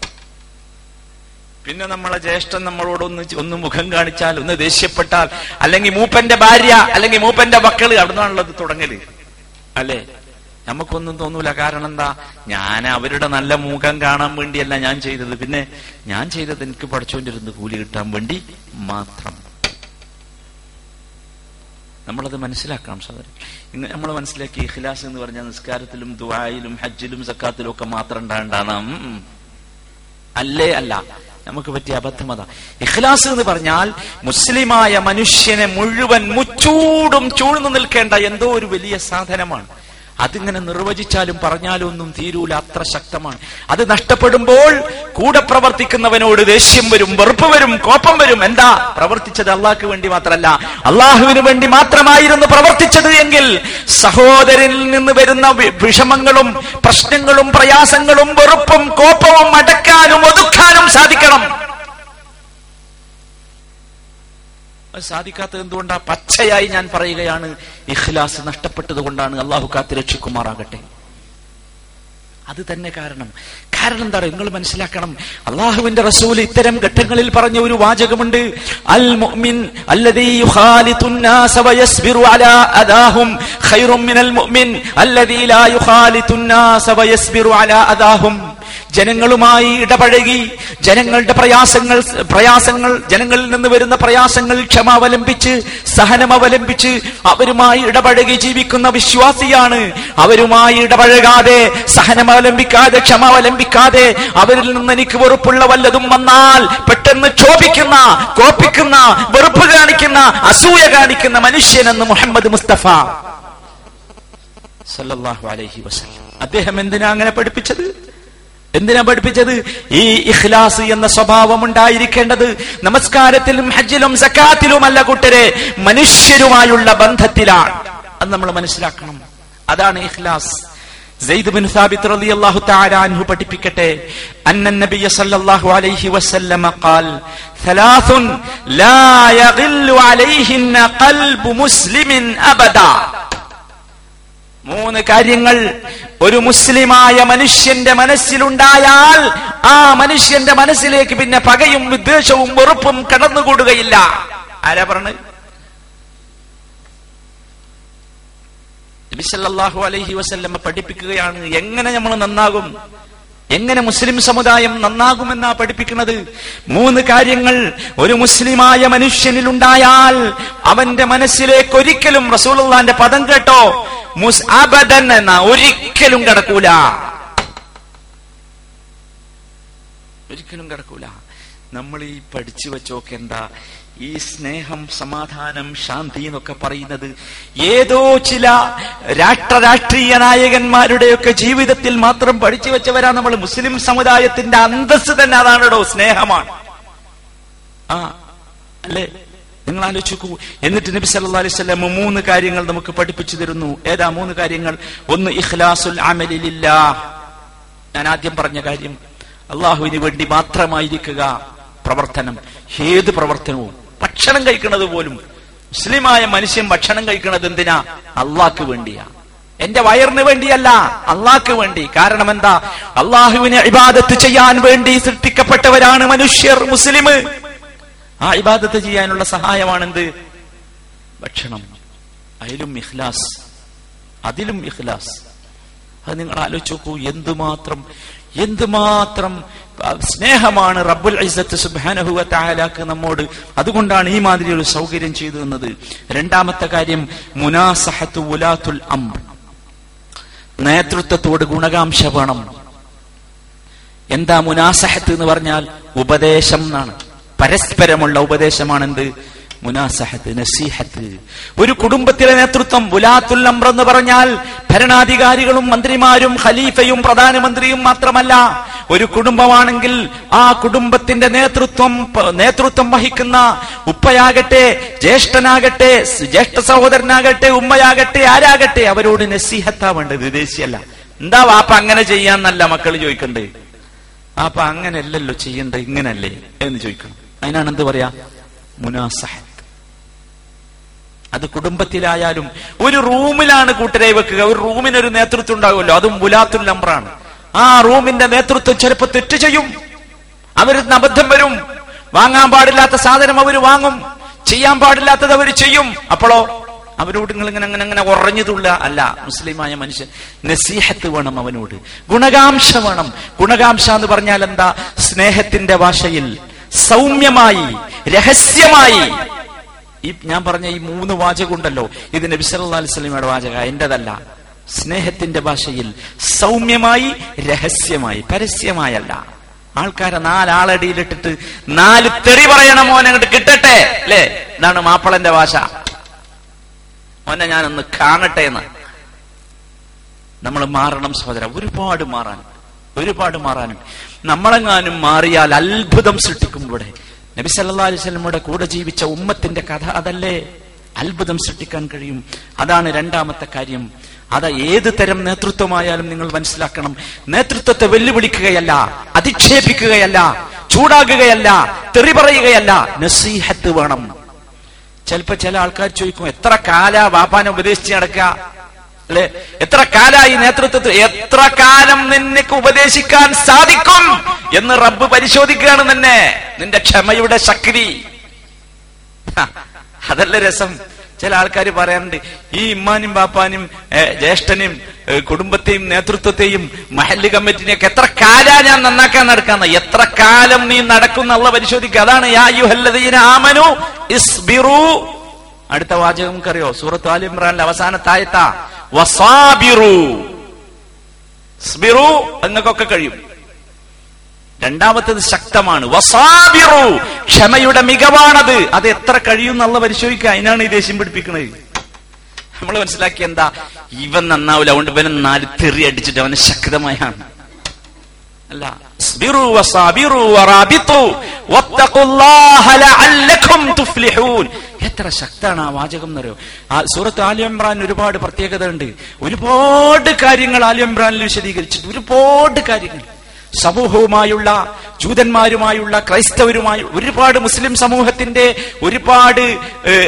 Speaker 2: പിന്നെ നമ്മളെ ജ്യേഷ്ഠൻ നമ്മളോട് ഒന്ന് ഒന്ന് മുഖം കാണിച്ചാൽ ഒന്ന് ദേഷ്യപ്പെട്ടാൽ അല്ലെങ്കിൽ മൂപ്പന്റെ ഭാര്യ അല്ലെങ്കിൽ മൂപ്പന്റെ മക്കൾ അവിടുന്നാണുള്ളത് തുടങ്ങൽ. അല്ലേ? നമുക്കൊന്നും തോന്നൂല. കാരണം എന്താ? ഞാൻ അവരുടെ നല്ല മുഖം കാണാൻ വേണ്ടിയല്ല ഞാൻ ചെയ്തത്. പിന്നെ ഞാൻ ചെയ്തത് എനിക്ക് പഠിച്ചുകൊണ്ടിരുന്ന് കൂലി കിട്ടാൻ വേണ്ടി മാത്രം. നമ്മളത് മനസ്സിലാക്കണം സാധനം. ഇന്ന് നമ്മൾ മനസ്സിലാക്കി ഇഖ്ലാസ് എന്ന് പറഞ്ഞാൽ നിസ്കാരത്തിലും ദുബായിലും ഹജ്ജിലും സക്കാത്തിലും ഒക്കെ മാത്രം ഉണ്ടാകണ്ടാണ് അല്ലേ? അല്ല. നമുക്ക് പറ്റിയ അബദ്ധമത. ഇഖ്ലാസ് എന്ന് പറഞ്ഞാൽ മുസ്ലിമായ മനുഷ്യനെ മുഴുവൻ മുച്ചൂടും ചൂഴ്ന്നു നിൽക്കേണ്ട എന്തോ ഒരു വലിയ സാധനമാണ്. അതിങ്ങനെ നിർവചിച്ചാലും പറഞ്ഞാലും ഒന്നും തീരൂല അത്ര ശക്തമാണ്. അത് നഷ്ടപ്പെടുമ്പോൾ കൂടെ പ്രവർത്തിക്കുന്നവനോട് ദേഷ്യം വരും വെറുപ്പ് വരും കോപ്പം വരും. എന്താ? പ്രവർത്തിച്ചത് അള്ളാഹ്ക്ക് വേണ്ടി മാത്രമല്ല. അള്ളാഹുവിന് വേണ്ടി മാത്രമായിരുന്നു പ്രവർത്തിച്ചത് എങ്കിൽ സഹോദരനിൽ നിന്ന് വരുന്ന വിഷമങ്ങളും പ്രശ്നങ്ങളും പ്രയാസങ്ങളും വെറുപ്പും കോപ്പവും അടക്കാനും ഒതുക്കാനും സാധിക്കണം. അത് സാധിക്കാത്തത് എന്തുകൊണ്ടാ? പച്ചയായി ഞാൻ പറയുകയാണ്. ഇഖ്ലാസ് നഷ്ടപ്പെട്ടത് കൊണ്ടാണ് അള്ളാഹു കാത്തി രക്ഷിക്കുമാറാകട്ടെ. അത് തന്നെ കാരണം. കാരണം എന്താ നിങ്ങൾ മനസ്സിലാക്കണം. അള്ളാഹുവിന്റെ റസൂൽ ഇത്തരം ഘട്ടങ്ങളിൽ പറഞ്ഞ ഒരു വാചകമുണ്ട്. അൽ മുഅ്മിൻ അല്ലദീ യുഖാലിതുന്നാസ വയസ്ബിറു അലാ അദാഹും ഖൈറും മിനൽ മുഅ്മിൻ അല്ലദീ ലാ യുഖാലിതുന്നാസ വയസ്ബിറു അലാ അദാഹും. ജനങ്ങളുമായി ഇടപഴകി ജനങ്ങളുടെ പ്രയാസങ്ങൾ പ്രയാസങ്ങൾ ജനങ്ങളിൽ നിന്ന് വരുന്ന പ്രയാസങ്ങൾ ക്ഷമ അവലംബിച്ച് സഹനം അവലംബിച്ച് അവരുമായി ഇടപഴകി ജീവിക്കുന്ന വിശ്വാസിയാണ്. അവരുമായി ഇടപഴകാതെ സഹനം അവലംബിക്കാതെ ക്ഷമ അവലംബിക്കാതെ അവരിൽ നിന്ന് എനിക്ക് വെറുപ്പുള്ള വല്ലതും വന്നാൽ പെട്ടെന്ന് ക്ഷോഭിക്കുന്ന കോപ്പിക്കുന്ന വെറുപ്പ് കാണിക്കുന്ന അസൂയ കാണിക്കുന്ന മനുഷ്യനെന്ന് മുഹമ്മദ് മുസ്തഫ. സല്ലല്ലാഹു അലൈഹി വസല്ലം. അദ്ദേഹം എന്തിനാ അങ്ങനെ പഠിപ്പിച്ചത്? എന്തിനാ പഠിപ്പിച്ചത് ഈ ഇഖ്ലാസ് എന്ന സ്വഭാവം ഉണ്ടായിരിക്കേണ്ടത് നമസ്കാരത്തിലും ഹജ്ജിലും സക്കാത്തിലുമല്ല കൂട്ടരെ മനുഷ്യരുമായുള്ള ബന്ധത്തിലാണ് അത് നമ്മൾ മനസ്സിലാക്കണം അതാണ് ഇഖ്ലാസ് സെയ്ദ് ബിൻ സാബിത്ത് റളിയല്ലാഹു തആല അൻഹു പഠിപ്പിക്കട്ടെ അന്ന നബിയ സല്ലല്ലാഹു അലൈഹി വസല്ലമ ഖാൽ ثلاث لا يغل عليهن قلب مسلم أبدا മൂന്ന് കാര്യങ്ങൾ. ഒരു മുസ്ലിമായ മനുഷ്യന്റെ മനസ്സിലുണ്ടായാൽ ആ മനുഷ്യന്റെ മനസ്സിലേക്ക് പിന്നെ പകയും വിദ്വേഷവും വെറുപ്പും കടന്നുകൂടുകയില്ല. ആരാ പറഞ്ഞത് നബിസല്ലാഹു അലൈഹി വസല്ലമ്മ പഠിപ്പിക്കുകയാണ് എങ്ങനെ നമ്മൾ നന്നാകും? എങ്ങനെ മുസ്ലിം സമുദായം നന്നാകുമെന്നാ പഠിപ്പിക്കുന്നത്? മൂന്ന് കാര്യങ്ങൾ ഒരു മുസ്ലിമായ മനുഷ്യനിൽ ഉണ്ടായാൽ അവന്റെ മനസ്സിലേക്ക് ഒരിക്കലും റസൂലുള്ളാന്റെ പദം കേട്ടോ മുസ് അബദൻ എന്ന ഒരിക്കലും കിടക്കൂല. ഒരിക്കലും കിടക്കൂല. നമ്മൾ ഈ പഠിച്ചു വെച്ചോക്കേണ്ട ഈ സ്നേഹം സമാധാനം ശാന്തി എന്നൊക്കെ പറയുന്നത് ഏതോ ചില രാഷ്ട്ര രാഷ്ട്രീയ നായകന്മാരുടെയൊക്കെ ജീവിതത്തിൽ മാത്രം പഠിച്ചു വെച്ചവരാ നമ്മൾ. മുസ്ലിം സമുദായത്തിന്റെ അന്തസ് തന്നെ അതാണോ സ്നേഹമാണ്. ആ അല്ലേ? നിങ്ങൾ ആലോചിക്കൂ എന്നിട്ട് നബി സല്ലാ അലൈഹി സ്വലം മൂന്ന് കാര്യങ്ങൾ നമുക്ക് പഠിപ്പിച്ചു തരുന്നു. ഏതാ മൂന്ന് കാര്യങ്ങൾ? ഒന്ന് ഇഖ്ലാസുൽ അമലില്ല ഞാൻ ആദ്യം പറഞ്ഞ കാര്യം അള്ളാഹുവിന് വേണ്ടി മാത്രമായിരിക്കുക പ്രവർത്തനം. ഏത് പ്രവർത്തനവും ഭക്ഷണം കഴിക്കുന്നത് പോലും. മുസ്ലിമായ മനുഷ്യൻ ഭക്ഷണം കഴിക്കുന്നത് എന്തിനാ? അള്ളാക്ക് വേണ്ടിയാ. എന്റെ വയറിന് വേണ്ടിയല്ല അള്ളാക്ക് വേണ്ടി. കാരണം എന്താ? അള്ളാഹുവിനെ ഇബാദത്ത് ചെയ്യാൻ വേണ്ടി സൃഷ്ടിക്കപ്പെട്ടവരാണ് മനുഷ്യർ മുസ്ലിം. ആ ഇബാദത്ത് ചെയ്യാനുള്ള സഹായമാണെന്ത്? ഭക്ഷണം. അതിലും ഇഖ്ലാസ്. അതിലും ഇഖ്ലാസ്. അത് നിങ്ങൾ ആലോചിച്ച് നോക്കൂ എന്തുമാത്രം എന്തുമാത്രം സ്നേഹമാണ് റബ്ബുൽ ഇസ്സത്ത് സുബ്ഹാനഹു താലാക്ക് നമ്മോട്. അതുകൊണ്ടാണ് ഈ മാതിരി ഒരു സൗകര്യം ചെയ്തു തന്നത്. രണ്ടാമത്തെ കാര്യം മുനാസഹത്ത് ഉലാത്തുൽ അം നേതൃത്വത്തോട് ഗുണകാംക്ഷ വേണം എന്താ മുനാസഹത്ത് എന്ന് പറഞ്ഞാൽ ഉപദേശം എന്നാണ്. പരസ്പരമുള്ള ഉപദേശമാണെന്ത്? മുനാസഹത്ത് നസീഹത്ത്. ഒരു കുടുംബത്തിലെ നേതൃത്വം ബുലാത്തുൽ അംർ എന്ന് പറഞ്ഞാൽ ഭരണാധികാരികളും മന്ത്രിമാരും ഖലീഫയും പ്രധാനമന്ത്രിയും മാത്രമല്ല. ഒരു കുടുംബമാണെങ്കിൽ ആ കുടുംബത്തിന്റെ നേതൃത്വം നേതൃത്വം വഹിക്കുന്ന ഉപ്പയാകട്ടെ ജ്യേഷ്ഠനാകട്ടെ ജ്യേഷ്ഠ സഹോദരനാകട്ടെ ഉമ്മയാകട്ടെ ആരാകട്ടെ അവരോട് നസീഹത്താ വേണ്ടത് വിദേശിയല്ല എന്താ വാപ്പ അങ്ങനെ ചെയ്യാന്നല്ല മക്കൾ ചോദിക്കണ്ടേ? അപ്പൊ അങ്ങനെയല്ലല്ലോ ചെയ്യണ്ടേ ഇങ്ങനല്ലേ എന്ന് ചോദിക്കണം. അതിനാണ് എന്ത് പറയാ? മുനാസഹത്ത്. അത് കുടുംബത്തിലായാലും ഒരു റൂമിലാണ് കൂട്ടരെ വെക്കുക. ഒരു റൂമിന് ഒരു നേതൃത്വം ഉണ്ടാകുമല്ലോ. അതും മുലാത്തുൽ നമ്പറാണ് ആ റൂമിന്റെ നേതൃത്വം ചിലപ്പോൾ തെറ്റ് ചെയ്യും. അവരിന്ന് അബദ്ധം വരും. വാങ്ങാൻ പാടില്ലാത്ത സാധനം അവർ വാങ്ങും. ചെയ്യാൻ പാടില്ലാത്തത് അവർ ചെയ്യും. അപ്പോഴോ അവരോട് നിങ്ങൾ ഇങ്ങനെ അങ്ങനെ അങ്ങനെ ഉറഞ്ഞതുള്ള അല്ല മുസ്ലിമായ മനുഷ്യൻ. നസീഹത്ത് വേണം അവനോട്. ഗുണകാംക്ഷ വേണം. ഗുണകാംക്ഷ എന്ന് പറഞ്ഞാൽ എന്താ? സ്നേഹത്തിന്റെ ഭാഷയിൽ സൗമ്യമായി രഹസ്യമായി ഈ ഞാൻ പറഞ്ഞ ഈ മൂന്ന് വാചകമുണ്ടല്ലോ. ഇത് നബി വസല്ലമയുടെ വാചക എന്റേതല്ല. സ്നേഹത്തിന്റെ ഭാഷയിൽ സൗമ്യമായി രഹസ്യമായി പരസ്യമായല്ല. ആൾക്കാരെ നാലാളടിയിലിട്ടിട്ട് നാല് തെറി പറയണ മോനെ അങ്ങോട്ട് കിട്ടട്ടെ അല്ലേ? ഇതാണ് മാപ്പിളന്റെ ഭാഷ. മോനെ ഞാനൊന്ന് കാണട്ടെ എന്ന്. നമ്മൾ മാറണം സഹോദര. ഒരുപാട് മാറാൻ ഒരുപാട് മാറാനും. നമ്മളെങ്ങാനും മാറിയാൽ അത്ഭുതം സൃഷ്ടിക്കും ഇവിടെ. നബി സല്ലാ അലൈഹി വസല്ലമയുടെ കൂടെ ജീവിച്ച ഉമ്മത്തിന്റെ കഥ അതല്ലേ? അത്ഭുതം സൃഷ്ടിക്കാൻ കഴിയും. അതാണ് രണ്ടാമത്തെ കാര്യം. അത് ഏത് തരം നേതൃത്വമായാലും നിങ്ങൾ മനസ്സിലാക്കണം. നേതൃത്വത്തെ വെല്ലുവിളിക്കുകയല്ല അധിക്ഷേപിക്കുകയല്ല ചൂടാകുകയല്ല തെറി പറയുകയല്ല നസീഹത്ത് വേണം. ചിലപ്പോ ചില ആൾക്കാർ ചോദിക്കും എത്ര കാല വാപ്പാനെ ഉപദേശിച്ച് നടക്കുക? അല്ലെ? എത്ര കാലായി നേതൃത്വത്തിൽ എത്ര കാലം നിനക്ക് ഉപദേശിക്കാൻ സാധിക്കും എന്ന് റബ്ബ് പരിശോധിക്കുകയാണ് നിന്നെ. നിന്റെ ക്ഷമയുടെ ശക്തി. അതല്ല രസം. ചില ആൾക്കാർ പറയാറുണ്ട് ഈ ഇമ്മാനും ബാപ്പാനും ജ്യേഷ്ഠനും കുടുംബത്തെയും നേതൃത്വത്തെയും മഹല്ല് കമ്മിറ്റിനെയൊക്കെ എത്ര കാലാ ഞാൻ നന്നാക്കാൻ നടക്കാന്ന്. എത്ര കാലം നീ നടക്കുന്ന പരിശോധിക്കുക. അതാണ് യാ ആമനു ഇസ്ബിറു. അടുത്ത വാചകം നമുക്കറിയോ? സൂറത്ത് അലിമ്രാന്റെ അവസാനത്തായത്താ നിങ്ങൾക്കൊക്കെ കഴിയും. രണ്ടാമത്തേത് ശക്തമാണ്. വസാബിറു. ക്ഷമയുടെ മികവാണത്. അത് എത്ര കഴിയും എന്നുള്ള പരിശോധിക്കുക. അതിനാണ് ഈ ദേഷ്യം പിടിപ്പിക്കുന്നത് നമ്മൾ മനസ്സിലാക്കി എന്താ? ഇവൻ നന്നാവില്ല അതുകൊണ്ട് ഇവനെ നാല് തെറി അടിച്ചിട്ട് അവനെ ശക്തമായാണ്. എത്ര ശക്താണ് ആ വാചകം എന്നറിയോ? ആ സൂറത്ത് ആലി ഇമ്രാൻ ഒരുപാട് പ്രത്യേകത ഉണ്ട് ഒരുപാട് കാര്യങ്ങൾ ആലി ഇമ്രാനിൽ വിശദീകരിച്ചിട്ട് ഒരുപാട് കാര്യങ്ങൾ. സമൂഹവുമായുള്ള ജൂതന്മാരുമായുള്ള ക്രൈസ്തവരുമായി ഒരുപാട് മുസ്ലിം സമൂഹത്തിന്റെ ഒരുപാട്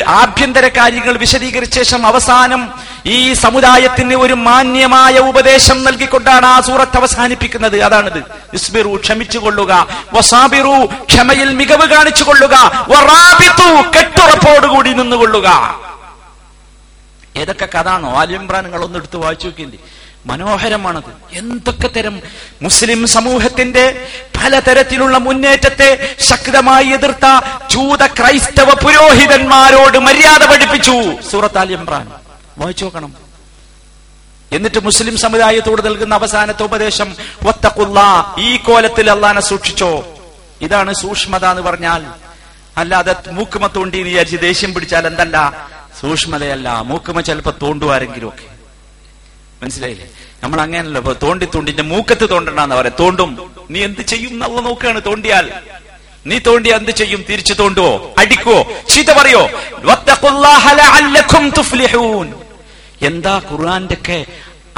Speaker 2: ആഭ്യന്തര കാര്യങ്ങൾ വിശദീകരിച്ച ശേഷം അവസാനം ഈ സമുദായത്തിന് ഒരു മാന്യമായ ഉപദേശം നൽകിക്കൊണ്ടാണ് ആ സൂറത്ത് അവസാനിപ്പിക്കുന്നത്. അതാണിത്. ഇസ്ബിറു ക്ഷമിച്ചുകൊള്ളുക. വസാബിറു ക്ഷമയിൽ മികവ് കാണിച്ചു കൊള്ളുക കെട്ടുറപ്പോടുകൂടി നിന്നുകൊള്ളുക. ഏതൊക്കെ കഥാണോ? ആലിംബ്രാൻ നിങ്ങൾ ഒന്ന് എടുത്ത് വായിച്ചു നോക്കിയില്ലേ മനോഹരമാണത്. എന്തൊക്കെ തരം മുസ്ലിം സമൂഹത്തിന്റെ പലതരത്തിലുള്ള മുന്നേറ്റത്തെ ശക്തമായി എതിർത്ത ജൂത ക്രൈസ്തവ പുരോഹിതന്മാരോട് മര്യാദ പഠിപ്പിച്ചു. സൂറത്ത് ഇമ്രാൻ. വായിച്ചു നോക്കണം. എന്നിട്ട് മുസ്ലിം സമുദായത്തോട് നൽകുന്ന അവസാനത്തെ ഉപദേശം ഒത്തക്കുള്ള ഈ കോലത്തിൽ അള്ളാനെ സൂക്ഷിച്ചോ. ഇതാണ് സൂക്ഷ്മത എന്ന് പറഞ്ഞാൽ അല്ലാതെ മൂക്കുമ തോണ്ടി എന്ന് വിചാരിച്ച് ദേഷ്യം പിടിച്ചാൽ എന്തല്ല? സൂക്ഷ്മതയല്ല. മൂക്കുമ ചിലപ്പോ തോണ്ടുവാരെങ്കിലും ഒക്കെ മനസ്സിലായില്ലേ? നമ്മൾ അങ്ങനെയല്ലോ ഇപ്പൊ തോണ്ടി തോണ്ടിന്റെ മൂക്കത്ത് തോണ്ടണ്ടെന്ന് പറയാം. തോണ്ടും. നീ എന്ത് ചെയ്യും എന്നുള്ള നോക്കുകയാണ് തോണ്ടിയാൽ. നീ തോണ്ടി എന്ത് ചെയ്യും? തിരിച്ചു തോണ്ടുവോ? അടിക്കുവോ? ചീത്ത പറയോ? എന്താ ഖുർആന്റെ ഒക്കെ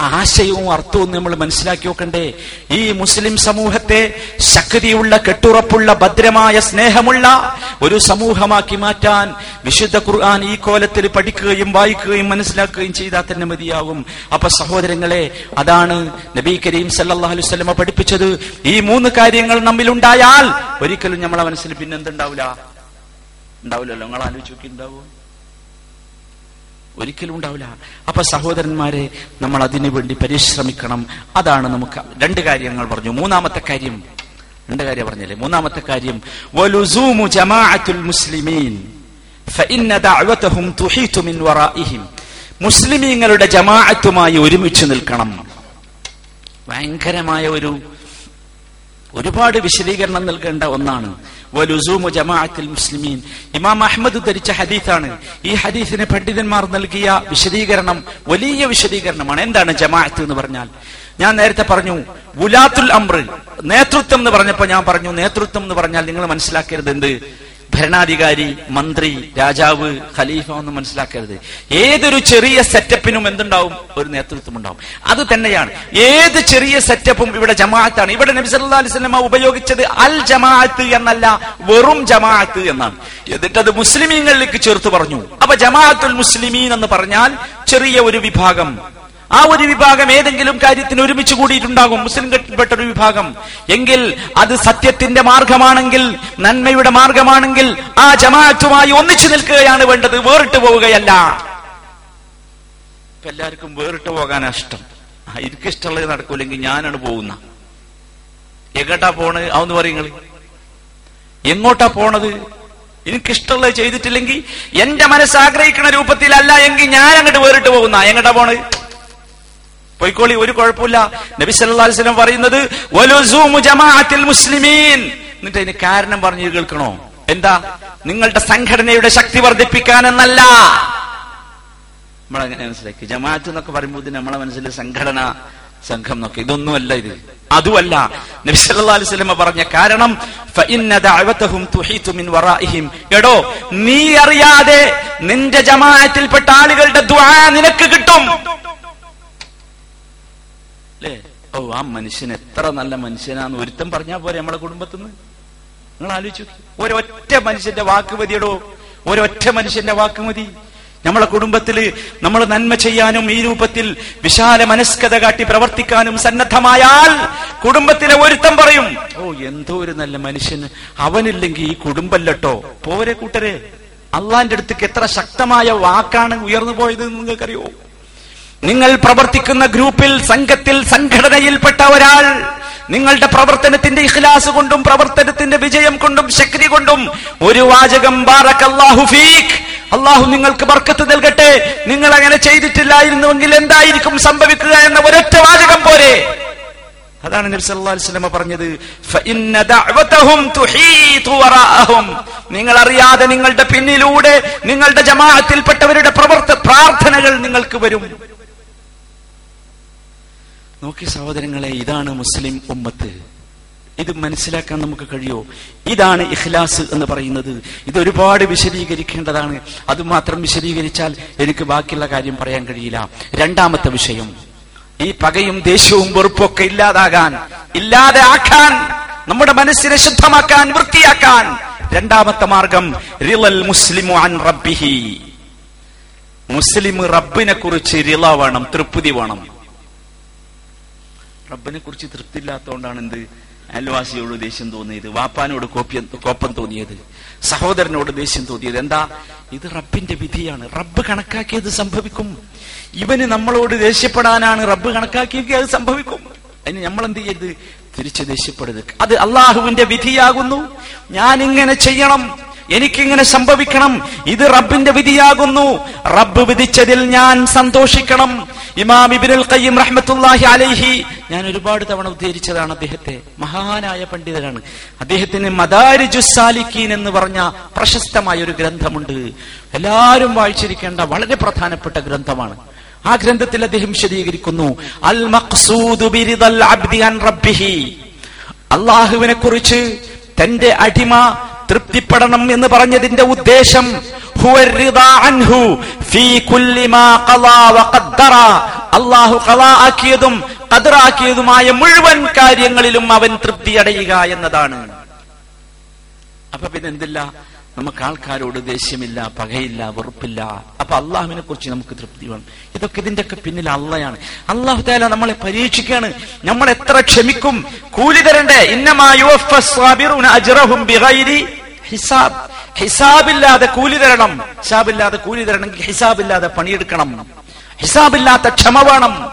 Speaker 2: ആശയവും അർത്ഥവും നമ്മൾ മനസ്സിലാക്കി നോക്കണ്ടേ ഈ മുസ്ലിം സമൂഹത്തെ ശക്തിയുള്ള കെട്ടുറപ്പുള്ള ഭദ്രമായ സ്നേഹമുള്ള ഒരു സമൂഹമാക്കി മാറ്റാൻ വിശുദ്ധ ഖുർആൻ ഈ കോലത്തിൽ പഠിക്കുകയും വായിക്കുകയും മനസ്സിലാക്കുകയും ചെയ്താൽ തന്നെ മതിയാകും. അപ്പൊ സഹോദരങ്ങളെ അതാണ് നബി കരീം സല്ലല്ലാഹു അലൈഹി വസല്ലമ പഠിപ്പിച്ചത്. ഈ മൂന്ന് കാര്യങ്ങൾ നമ്മിൽ ഉണ്ടായാൽ ഒരിക്കലും നമ്മളെ മനസ്സിൽ പിന്നെന്തുണ്ടാവില്ല ഉണ്ടാവില്ലല്ലോ നിങ്ങൾ ആലോചിച്ച് നോക്കി ഉണ്ടാവുമോ ഒരിക്കലും ഉണ്ടാവില്ല. അപ്പൊ സഹോദരന്മാരെ നമ്മൾ അതിനു വേണ്ടി പരിശ്രമിക്കണം. അതാണ് നമുക്ക് രണ്ട് കാര്യങ്ങൾ പറഞ്ഞു. മൂന്നാമത്തെ കാര്യം രണ്ട് കാര്യം പറഞ്ഞില്ലേ? മൂന്നാമത്തെ കാര്യം മുസ്ലിമീൻ മുസ്ലിമീങ്ങളുടെ ജമാഅത്തുമായി ഒരുമിച്ച് നിൽക്കണം. ഭയങ്കരമായ ഒരു ഒരുപാട് വിശദീകരണം നൽകേണ്ട ഒന്നാണ്. വലുസൂമു ജമാഅത്തുൽ മുസ്ലിമീൻ ഇമാം അഹമ്മദ് ധരിച്ച ഹദീസാണ്. ഈ ഹദീസിന് പണ്ഡിതന്മാർ നൽകിയ വിശദീകരണം വലിയ വിശദീകരണമാണ്. എന്താണ് ജമാഅത്ത് എന്ന് പറഞ്ഞാൽ? ഞാൻ നേരത്തെ പറഞ്ഞു ഗുലാത്തുൽ അമ്ര നേതൃത്വം എന്ന് പറഞ്ഞപ്പോൾ ഞാൻ പറഞ്ഞു നേതൃത്വം എന്ന് പറഞ്ഞാൽ നിങ്ങൾ മനസ്സിലാക്കരുത് എന്ത് ഭരണാധികാരി മന്ത്രി രാജാവ് ഖലീഫ എന്ന് മനസ്സിലാക്കരുത്. ഏതൊരു ചെറിയ സെറ്റപ്പിനും എന്തുണ്ടാവും? ഒരു നേതൃത്വം ഉണ്ടാവും അത് തന്നെയാണ്. ഏത് ചെറിയ സെറ്റപ്പും ഇവിടെ ജമാഅത്താണ്. ഇവിടെ നബി സല്ലല്ലാഹു അലൈഹി വസല്ലമ ഉപയോഗിച്ചത് അൽ ജമാഅത്ത് എന്നല്ല വെറും ജമാഅത്ത് എന്നാണ്. എന്നിട്ട് അത് മുസ്ലിമീങ്ങളിലേക്ക് ചേർത്ത് പറഞ്ഞു. അപ്പൊ ജമാഅത്തുൽ മുസ്ലിമീൻ എന്ന് പറഞ്ഞാൽ ചെറിയ ഒരു വിഭാഗം. ആ ഒരു വിഭാഗം ഏതെങ്കിലും കാര്യത്തിന് ഒരുമിച്ച് കൂടിയിട്ടുണ്ടാകും. മുസ്ലിം കെട്ടിൽപ്പെട്ട ഒരു വിഭാഗം. എങ്കിൽ അത് സത്യത്തിന്റെ മാർഗമാണെങ്കിൽ നന്മയുടെ മാർഗമാണെങ്കിൽ ആ ജമാഅത്തുമായി ഒന്നിച്ചു നിൽക്കുകയാണ് വേണ്ടത്. വേറിട്ട് പോവുകയല്ല. എല്ലാവർക്കും വേറിട്ട് പോകാനാ ഇഷ്ടം. ആ, എനിക്ക് ഇഷ്ടമുള്ളത് നടക്കൂലെങ്കിൽ ഞാനാണ് പോകുന്ന. എങ്ങോട്ടാ പോണത്? അതൊന്ന് പറയുങ്ങൾ എങ്ങോട്ടാ പോണത്? എനിക്കിഷ്ടമുള്ളത് ചെയ്തിട്ടില്ലെങ്കിൽ എന്റെ മനസ്സ് ആഗ്രഹിക്കുന്ന രൂപത്തിലല്ല എങ്കിൽ ഞാൻ അങ്ങോട്ട് വേറിട്ട് പോകുന്ന. എങ്ങോട്ടാ പോണത്? പോയിക്കോളി ഒരു കുഴപ്പമില്ല. നബി സല്ലല്ലാഹു അലൈഹി പറയുന്നത് ജമാഅത്തിൽ മുസ്ലിമീൻ. എന്നിട്ട് അതിന് കാരണം പറഞ്ഞു കേൾക്കണോ? എന്താ? നിങ്ങളുടെ സംഘടനയുടെ ശക്തി വർദ്ധിപ്പിക്കാൻ എന്നല്ല നമ്മളങ്ങനെ മനസ്സിലാക്കി. ജമാഅത്ത് എന്നൊക്കെ പറയുമ്പോൾ നമ്മളെ മനസ്സിൽ സംഘടന സംഘം എന്നൊക്കെ. ഇതൊന്നുമല്ല ഇത്. അതുമല്ല. നബി സല്ലല്ലാഹു അലൈഹി പറഞ്ഞ കാരണം ഫഇന്ന മിൻ വറാഇഹിം. എടോ നീ അറിയാതെ നിന്റെ ജമാഅത്തിൽപ്പെട്ട ആളുകളുടെ ദുആ നിനക്ക് കിട്ടും. ഓ ആ മനുഷ്യൻ എത്ര നല്ല മനുഷ്യനാന്ന് ഒരുത്തം പറഞ്ഞാ പോരെ നമ്മളെ കുടുംബത്തിൽ നിന്ന് നിങ്ങൾ ആലോചിച്ചു ഒരൊറ്റ മനുഷ്യന്റെ വാക്ക് മതിയടോ. ഒരൊറ്റ മനുഷ്യന്റെ വാക്ക് മതി. നമ്മളെ കുടുംബത്തിൽ നമ്മൾ നന്മ ചെയ്യാനും ഈ രൂപത്തിൽ വിശാല മനസ്കത കാട്ടി പ്രവർത്തിക്കാനും സന്നദ്ധമായാൽ കുടുംബത്തിലെ ഒരുത്തം പറയും ഓ എന്തോ ഒരു നല്ല മനുഷ്യൻ. അവനില്ലെങ്കിൽ ഈ കുടുംബല്ലട്ടോ. പോരെ കൂട്ടരെ. അള്ളാന്റെ അടുത്തേക്ക് എത്ര ശക്തമായ വാക്കാണ് ഉയർന്നു പോയത് നിങ്ങൾക്കറിയോ? നിങ്ങൾ പ്രവർത്തിക്കുന്ന ഗ്രൂപ്പിൽ സംഘത്തിൽ സംഘടനയിൽപ്പെട്ട ഒരാൾ നിങ്ങളുടെ പ്രവർത്തനത്തിന്റെ ഇഖ്ലാസ് കൊണ്ടും പ്രവർത്തനത്തിന്റെ വിജയം കൊണ്ടും ശക്തി കൊണ്ടും ഒരു വാചകം അള്ളാഹു നിങ്ങൾക്ക് ബർക്കത്ത് നൽകട്ടെ. നിങ്ങൾ അങ്ങനെ ചെയ്തിട്ടില്ലായിരുന്നുവെങ്കിൽ എന്തായിരിക്കും സംഭവിക്കുക എന്ന ഒരൊറ്റ വാചകം പോരെ. അതാണ് നബി അലൈഹി വസല്ലം പറഞ്ഞത്. ഫഇന്ന ദഅവതഹും തുഹീതു വറാഅഹും. നിങ്ങൾ അറിയാതെ നിങ്ങളുടെ പിന്നിലൂടെ നിങ്ങളുടെ ജമാഅത്തിൽപ്പെട്ടവരുടെ പ്രവർത്ത പ്രാർത്ഥനകൾ നിങ്ങൾക്ക് വരും. നോക്കി സഹോദരങ്ങളെ ഇതാണ് മുസ്ലിം ഉമ്മത്ത്. ഇത് മനസ്സിലാക്കാൻ നമുക്ക് കഴിയോ? ഇതാണ് ഇഖ്ലാസ് എന്ന് പറയുന്നത്. ഇത് ഒരുപാട് വിശദീകരിക്കേണ്ടതാണ്. അത് മാത്രം വിശദീകരിച്ചാൽ എനിക്ക് ബാക്കിയുള്ള കാര്യം പറയാൻ കഴിയില്ല. രണ്ടാമത്തെ വിഷയം. ഈ പകയും ദേഷ്യവും വെറുപ്പൊക്കെ ഇല്ലാതാകാൻ ഇല്ലാതെ ആക്കാൻ നമ്മുടെ മനസ്സിനെ ശുദ്ധമാക്കാൻ വൃത്തിയാക്കാൻ. രണ്ടാമത്തെ മാർഗം റിലൽ മുസ്ലിം റബ്ബിഹി. മുസ്ലിം റബ്ബിനെ കുറിച്ച് റിള വേണം തൃപ്തി വേണം. റബ്ബിനെ കുറിച്ച് തൃപ്തിയില്ലാത്തതുകൊണ്ടാണ് എന്ത് അയൽവാസിയോട് ദേഷ്യം തോന്നിയത് വാപ്പാനോട് കോപ്യം കോപ്പം തോന്നിയത് സഹോദരനോട് ദേഷ്യം തോന്നിയത്. എന്താ? ഇത് റബ്ബിന്റെ വിധിയാണ്. റബ്ബ് കണക്കാക്കിയത് സംഭവിക്കും. ഇവന് നമ്മളോട് ദേഷ്യപ്പെടാനാണ് റബ്ബ് കണക്കാക്കിയെങ്കിൽ അത് സംഭവിക്കും. അതിന് നമ്മൾ എന്ത് ചെയ്യരുത്? തിരിച്ച് ദേഷ്യപ്പെടരുത് അത് അള്ളാഹുവിന്റെ വിധിയാകുന്നു. ഞാൻ ഇങ്ങനെ ചെയ്യണം. എനിക്കിങ്ങനെ സംഭവിക്കണം. ഇത് റബ്ബിന്റെ വിധിയാകുന്നു. റബ്ബ് വിധിച്ചതിൽ ഞാൻ സന്തോഷിക്കണം. ഇമാം ഇബിനുൽ ഖയ്യിം റഹ്മത്തുള്ളാഹി അലൈഹി ഞാൻ ഒരുപാട് തവണ ഉദ്ധരിച്ചതാണ് അദ്ദേഹത്തെ. മഹാനായ പണ്ഡിതനാണ്. അദ്ദേഹത്തിന് മദാരിജുസാലിക്കീൻ എന്ന് പറഞ്ഞ പ്രശസ്തമായ ഒരു ഗ്രന്ഥമുണ്ട്. എല്ലാവരും വായിച്ചിരിക്കേണ്ട വളരെ പ്രധാനപ്പെട്ട ഗ്രന്ഥമാണ്. ആ ഗ്രന്ഥത്തിൽ അദ്ദേഹം വിശദീകരിക്കുന്നു. അൽ ബിരിദൽ അബ്ദി അൻ റബ്ബിഹി. അള്ളാഹുവിനെ കുറിച്ച് തന്റെ അടിമ തൃപ്തിപ്പെടണം എന്ന് പറഞ്ഞതിന്റെ ഉദ്ദേശം അള്ളാഹു ആക്കിയതും കതിറാക്കിയതുമായ മുഴുവൻ കാര്യങ്ങളിലും അവൻ തൃപ്തി അടയുക എന്നതാണ്. അപ്പൊ പിന്നെന്തില്ല? നമുക്ക് ആൾക്കാരോട് ദേഷ്യമില്ല പകയില്ല വെറുപ്പില്ല. അപ്പൊ അള്ളാഹുവിനെ കുറിച്ച് നമുക്ക് തൃപ്തി വേണം. ഇതൊക്കെ ഇതിന്റെയൊക്കെ പിന്നിൽ അള്ളയാണ്. അള്ളാഹു താല നമ്മളെ പരീക്ഷിക്കാണ്. നമ്മൾ എത്ര ക്ഷമിക്കും? കൂലി തരണ്ടേ? ഇന്നമായി ഹിസാബ്. ഹിസാബില്ലാതെ കൂലി തരണം. ഹിസാബില്ലാതെ കൂലി തരണമെങ്കിൽ ഹിസാബില്ലാതെ പണിയെടുക്കണം. ഹിസാബില്ലാത്ത ക്ഷമ വേണം.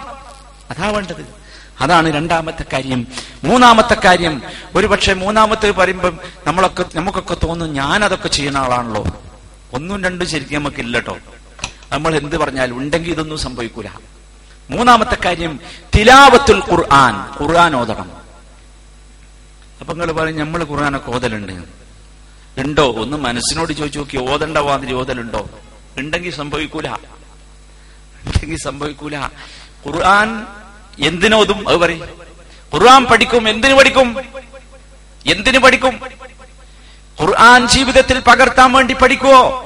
Speaker 2: അതാ വേണ്ടത്. അതാണ് രണ്ടാമത്തെ കാര്യം. മൂന്നാമത്തെ കാര്യം. ഒരുപക്ഷെ മൂന്നാമത്തെ പറയുമ്പം നമ്മളൊക്കെ നമുക്കൊക്കെ തോന്നും ഞാൻ അതൊക്കെ ചെയ്യുന്ന ആളാണല്ലോ. ഒന്നും രണ്ടും ശരിക്കും നമുക്ക് ഇല്ലട്ടോ നമ്മൾ എന്ത് പറഞ്ഞാലും ഉണ്ടെങ്കിൽ ഇതൊന്നും സംഭവിക്കൂല. മൂന്നാമത്തെ കാര്യം തിലാവത്തുൽ ഖുർആൻ. ഖുർആൻ ഓതണം. അപ്പൊ നിങ്ങൾ പറയും നമ്മൾ ഖുർആനൊക്കെ ഓതലുണ്ട്. ഉണ്ടോ? ഒന്ന് മനസ്സിനോട് ചോദിച്ചു നോക്കി. ഓതണ്ട വാതിൽ ഓതലുണ്ടോ ഉണ്ടെങ്കിൽ സംഭവിക്കൂല. ഉണ്ടെങ്കിൽ സംഭവിക്കൂല. ഖുർആൻ എന്തിനോതും അത് പറയും. ഖുർആൻ പഠിക്കും എന്തിനു പഠിക്കും? എന്തിനു പഠിക്കും? ഖുർആൻ ജീവിതത്തിൽ പകർത്താൻ വേണ്ടി പഠിക്കുവോ?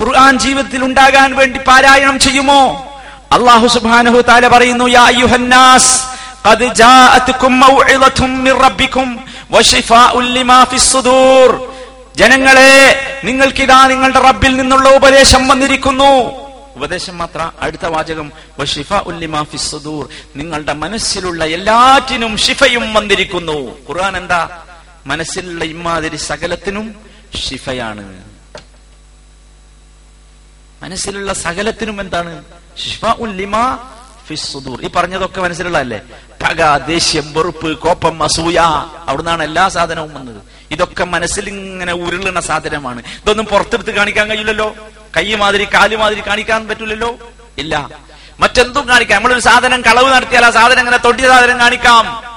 Speaker 2: ഖുർആൻ ജീവിതത്തിൽ ഉണ്ടാകാൻ വേണ്ടി പാരായണം ചെയ്യുമോ? അള്ളാഹു സുബാനഹു താല പറയുന്നു യാ അയ്യുഹന്നാസ് ഖദ് ജാഅത്കും موعظة മിർ ربكم وشفاء ലിമാ ഫിസ് സുദൂർ. ജനങ്ങളെ നിങ്ങൾക്കിതാ നിങ്ങളുടെ റബ്ബിൽ നിന്നുള്ള ഉപദേശം വന്നിരിക്കുന്നു. ഉപദേശം മാത്ര അടുത്ത വാചകം. നിങ്ങളുടെ മനസ്സിലുള്ള എല്ലാറ്റിനും ഷിഫയും വന്നിരിക്കുന്നു. ഖുർആൻ എന്താ? മനസ്സിലുള്ള ഇമാതിരി സകലത്തിനും ഷിഫയാണ് മനസ്സിലുള്ള സകലത്തിനും എന്താണ്? സുദൂർ. ഈ പറഞ്ഞതൊക്കെ മനസ്സിലുള്ളതല്ലേ? പക ദേഷ്യം വെറുപ്പ് കോപ്പം അസൂയ. അവിടുന്നാണ് എല്ലാ സാധനവും വന്നത്. ഇതൊക്കെ മനസ്സിൽ ഇങ്ങനെ ഉരുളുന്ന സാധനമാണ്. ഇതൊന്നും പുറത്തെടുത്ത് കാണിക്കാൻ കഴിയില്ലല്ലോ. കൈ മാതിരി കാൽ മാതിരി കാണിക്കാൻ പറ്റില്ലല്ലോ ഇല്ല. മറ്റെന്തും കാണിക്കാം. നമ്മളൊരു സാധനം കളവ് നടത്തിയാൽ ആ സാധനം ഇങ്ങനെ തൊട്ടിയ സാധനം കാണിക്കാം.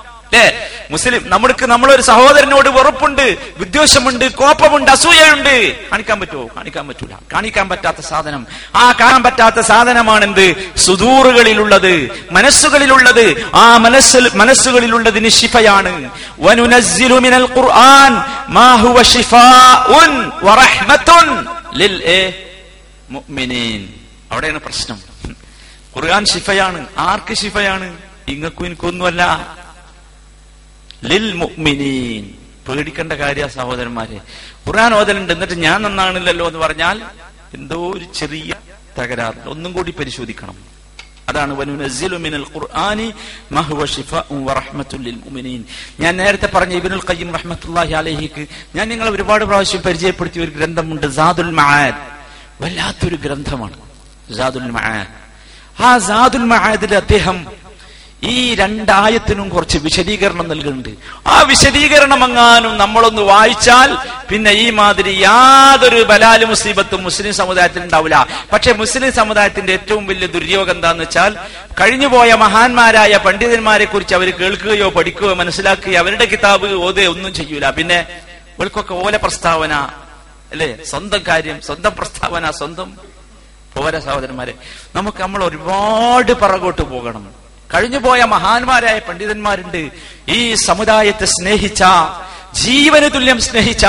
Speaker 2: മുസ്ലിം നമ്മൾക്ക് നമ്മളൊരു സഹോദരനോട് വെറുപ്പുണ്ട് വിദ്വേഷമുണ്ട് കോപ്പമുണ്ട് അസൂയയുണ്ട്. കാണിക്കാൻ പറ്റുമോ? കാണിക്കാൻ പറ്റൂല. കാണിക്കാൻ പറ്റാത്ത സാധനം. ആ കാണാൻ പറ്റാത്ത സാധനമാണ് എന്ത് സുദൂറുകളിലുള്ളത് മനസ്സുകളിലുള്ളത്. ആ മനസ്സിൽ മനസ്സുകളിലുള്ളതിന് ശിഫയാണ്. ഖുർആൻ ശിഫാഉൻ ലിൽ മുഅ്മിനീൻ. അവിടെയാണ് പ്രശ്നം. ഖുർആൻ ശിഫയാണ്. ആർക്ക് ശിഫയാണ്? ഇങ്ങക്കും എനിക്കൊന്നുമല്ല ലിൽ പേടിക്കേണ്ട കാര്യ സഹോദരന്മാരെ. ഖുർആൻ ഓതലുണ്ട് എന്നിട്ട് ഞാൻ നന്നാണില്ലല്ലോ എന്ന് പറഞ്ഞാൽ എന്തോ ഒരു ചെറിയ തകരാറ്. ഒന്നും കൂടി പരിശോധിക്കണം. അതാണ് ഞാൻ നേരത്തെ പറഞ്ഞ ഇബിനുൽ ഖയ്യിം റഹ്മത്തുള്ളാഹി അലൈഹിക്ക് ഞാൻ നിങ്ങളെ ഒരുപാട് പ്രാവശ്യം പരിചയപ്പെടുത്തിയ ഒരു ഗ്രന്ഥമുണ്ട് സാദുൽ മആദ്. വല്ലാത്തൊരു ഗ്രന്ഥമാണ് സാദുൽ മആദ്. ആ സാദുൽ മആദിൽ അദ്ദേഹം ഈ രണ്ടായത്തിനും കുറച്ച് വിശദീകരണം നൽകുന്നുണ്ട്. ആ വിശദീകരണം എങ്ങാനും നമ്മളൊന്ന് വായിച്ചാൽ പിന്നെ ഈ മാതിരി യാതൊരു ബലാൽ മുസീബത്തും മുസ്ലിം സമുദായത്തിൽ ഉണ്ടാവില്ല. പക്ഷെ മുസ്ലിം സമുദായത്തിന്റെ ഏറ്റവും വലിയ ദുര്യോഗം എന്താന്ന് വെച്ചാൽ കഴിഞ്ഞുപോയ മഹാന്മാരായ പണ്ഡിതന്മാരെ കുറിച്ച് അവർ കേൾക്കുകയോ പഠിക്കുകയോ മനസ്സിലാക്കുകയോ അവരുടെ കിതാബ് ഓതയോ ഒന്നും ചെയ്യൂല. പിന്നെ ഇവർക്കൊക്കെ ഓല പ്രസ്താവന അല്ലേ? സ്വന്തം കാര്യം സ്വന്തം പ്രസ്താവന സ്വന്തം പോര സഹോദരന്മാരെ. നമുക്ക് നമ്മൾ ഒരുപാട് പറകോട്ട് പോകണം. കഴിഞ്ഞുപോയ മഹാന്മാരായ പണ്ഡിതന്മാരുണ്ട്. ഈ സമുദായത്തെ സ്നേഹിച്ച ജീവന് തുല്യം സ്നേഹിച്ച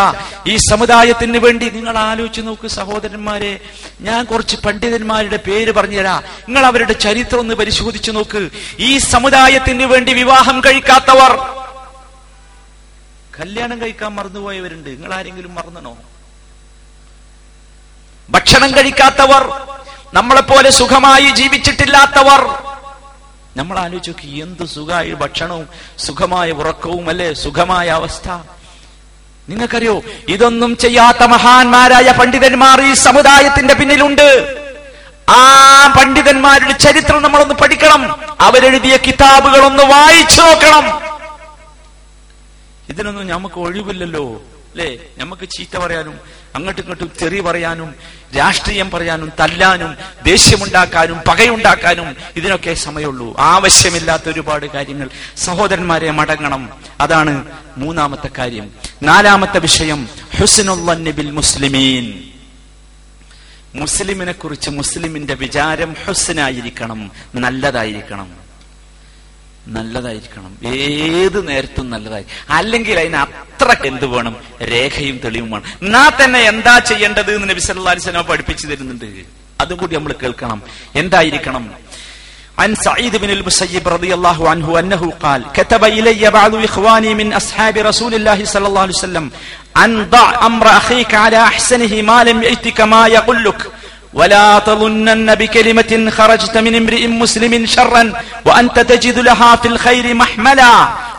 Speaker 2: ഈ സമുദായത്തിന് വേണ്ടി നിങ്ങൾ ആലോചിച്ച് നോക്ക് സഹോദരന്മാരെ. ഞാൻ കുറച്ച് പണ്ഡിതന്മാരുടെ പേര് പറഞ്ഞുതരാ. നിങ്ങൾ അവരുടെ ചരിത്രം ഒന്ന് പരിശോധിച്ചു നോക്ക്. ഈ സമുദായത്തിന് വേണ്ടി വിവാഹം കഴിക്കാത്തവർ. കല്യാണം കഴിക്കാൻ മറന്നുപോയവരുണ്ട്. നിങ്ങൾ ആരെങ്കിലും മറന്നണോ? ഭക്ഷണം കഴിക്കാത്തവർ. നമ്മളെപ്പോലെ സുഖമായി ജീവിച്ചിട്ടില്ലാത്തവർ. നമ്മൾ ആലോചിച്ച് നോക്കി എന്ത് സുഖമായ ഭക്ഷണവും സുഖമായ ഉറക്കവും അല്ലേ സുഖമായ അവസ്ഥ. നിങ്ങൾക്കറിയോ ഇതൊന്നും ചെയ്യാത്ത മഹാന്മാരായ പണ്ഡിതന്മാർ ഈ സമുദായത്തിന്റെ പിന്നിലുണ്ട്. ആ പണ്ഡിതന്മാരുടെ ചരിത്രം നമ്മളൊന്ന് പഠിക്കണം. അവരെഴുതിയ കിതാബുകളൊന്ന് വായിച്ചു നോക്കണം. ഇതിനൊന്നും നമുക്ക് ഒഴിവില്ലല്ലോ അല്ലേ? നമുക്ക് ചീത്ത പറയാനും അങ്ങോട്ടും ഇങ്ങോട്ടും തെറി പറയാനും രാഷ്ട്രീയം പറയാനും തല്ലാനും ദേഷ്യമുണ്ടാക്കാനും പകയുണ്ടാക്കാനും ഇതിനൊക്കെ സമയമുള്ളൂ. ആവശ്യമില്ലാത്ത ഒരുപാട് കാര്യങ്ങൾ സഹോദരന്മാരെ മടങ്ങണം. അതാണ് മൂന്നാമത്തെ കാര്യം. നാലാമത്തെ വിഷയം ഹുസനുൽ മുസ്ലിമീൻ. മുസ്ലിമിനെ കുറിച്ച് മുസ്ലിമിന്റെ വിചാരം ഹുസ്നായിരിക്കണം നല്ലതായിരിക്കണം. നല്ലതായിരിക്കണം ഏത് നേരത്തും നല്ലതായി അല്ലെങ്കിൽ അതിന് അത്ര എന്ത് വേണം രേഖയും തെളിവും വേണം എന്നാ തന്നെ എന്താ ചെയ്യേണ്ടത് എന്ന് നബി സല്ലല്ലാഹു അലൈഹി വസല്ലം പഠിപ്പിച്ചു തരുന്നുണ്ട് അതും കൂടി നമ്മൾ കേൾക്കണം എന്തായിരിക്കണം عن سعيد بن المسيب رضي الله عنه أنه قال كتب إلي بعض إخواني من أصحاب رسول الله صلى الله عليه وسلم أن ضع أمر أخيك على أحسنه ما لم يأتك ما يقول لك ولا تظنن بكلمة خرجت من امرئ مسلم شرا وأنت تجد لها في الخير محملا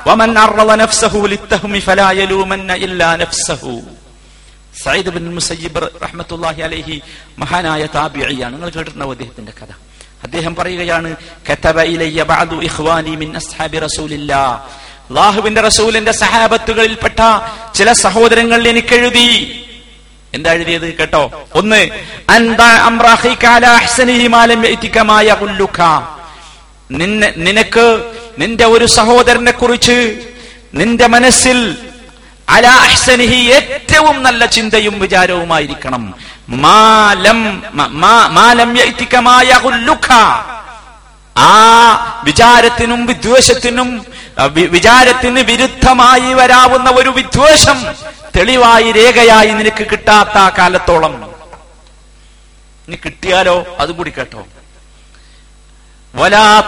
Speaker 2: ومن عرض نفسه للتهم فلا يلومن إلا نفسه സയ്യിദ് ബിൻ മുസയ്യിബ് റഹ്മത്തുള്ളാഹി അലൈഹി മഹാനായ താബിഇയാണ് നിങ്ങൾ കേട്ടിട്ടുണ്ടാവും അദ്ദേഹത്തിന്റെ കഥ അദ്ദേഹം പറയുകയാണ് കതബ ഇലയ്യ ബഅദു ഇഖ്വാനി മിൻ അസ്ഹാബി റസൂലില്ലാ അല്ലാഹുവിന്റെ റസൂലിന്റെ സഹാബത്തുകളിൽപ്പെട്ട ചില സഹോദരങ്ങൾ എനിക്ക് എഴുതി എന്താ എഴുതിയത് കേട്ടോ? ഒന്ന് നിന്നെ നിനക്ക് നിന്റെ ഒരു സഹോദരനെ കുറിച്ച് നിന്റെ മനസ്സിൽ അലാഹ്സനിഹി ഏറ്റവും നല്ല ചിന്തയും വിചാരവുമായിരിക്കണം. മാലം മാലം ആ വിചാരത്തിനും വിദ്വേഷത്തിനും വിചാരത്തിന് വിരുദ്ധമായി വരാവുന്ന ഒരു വിദ്വേഷം തെളിവായി രേഖയായി നിനക്ക് കിട്ടാത്ത കാലത്തോളം. നീ കിട്ടിയാലോ? അതും കൂടി കേട്ടോ. വലാ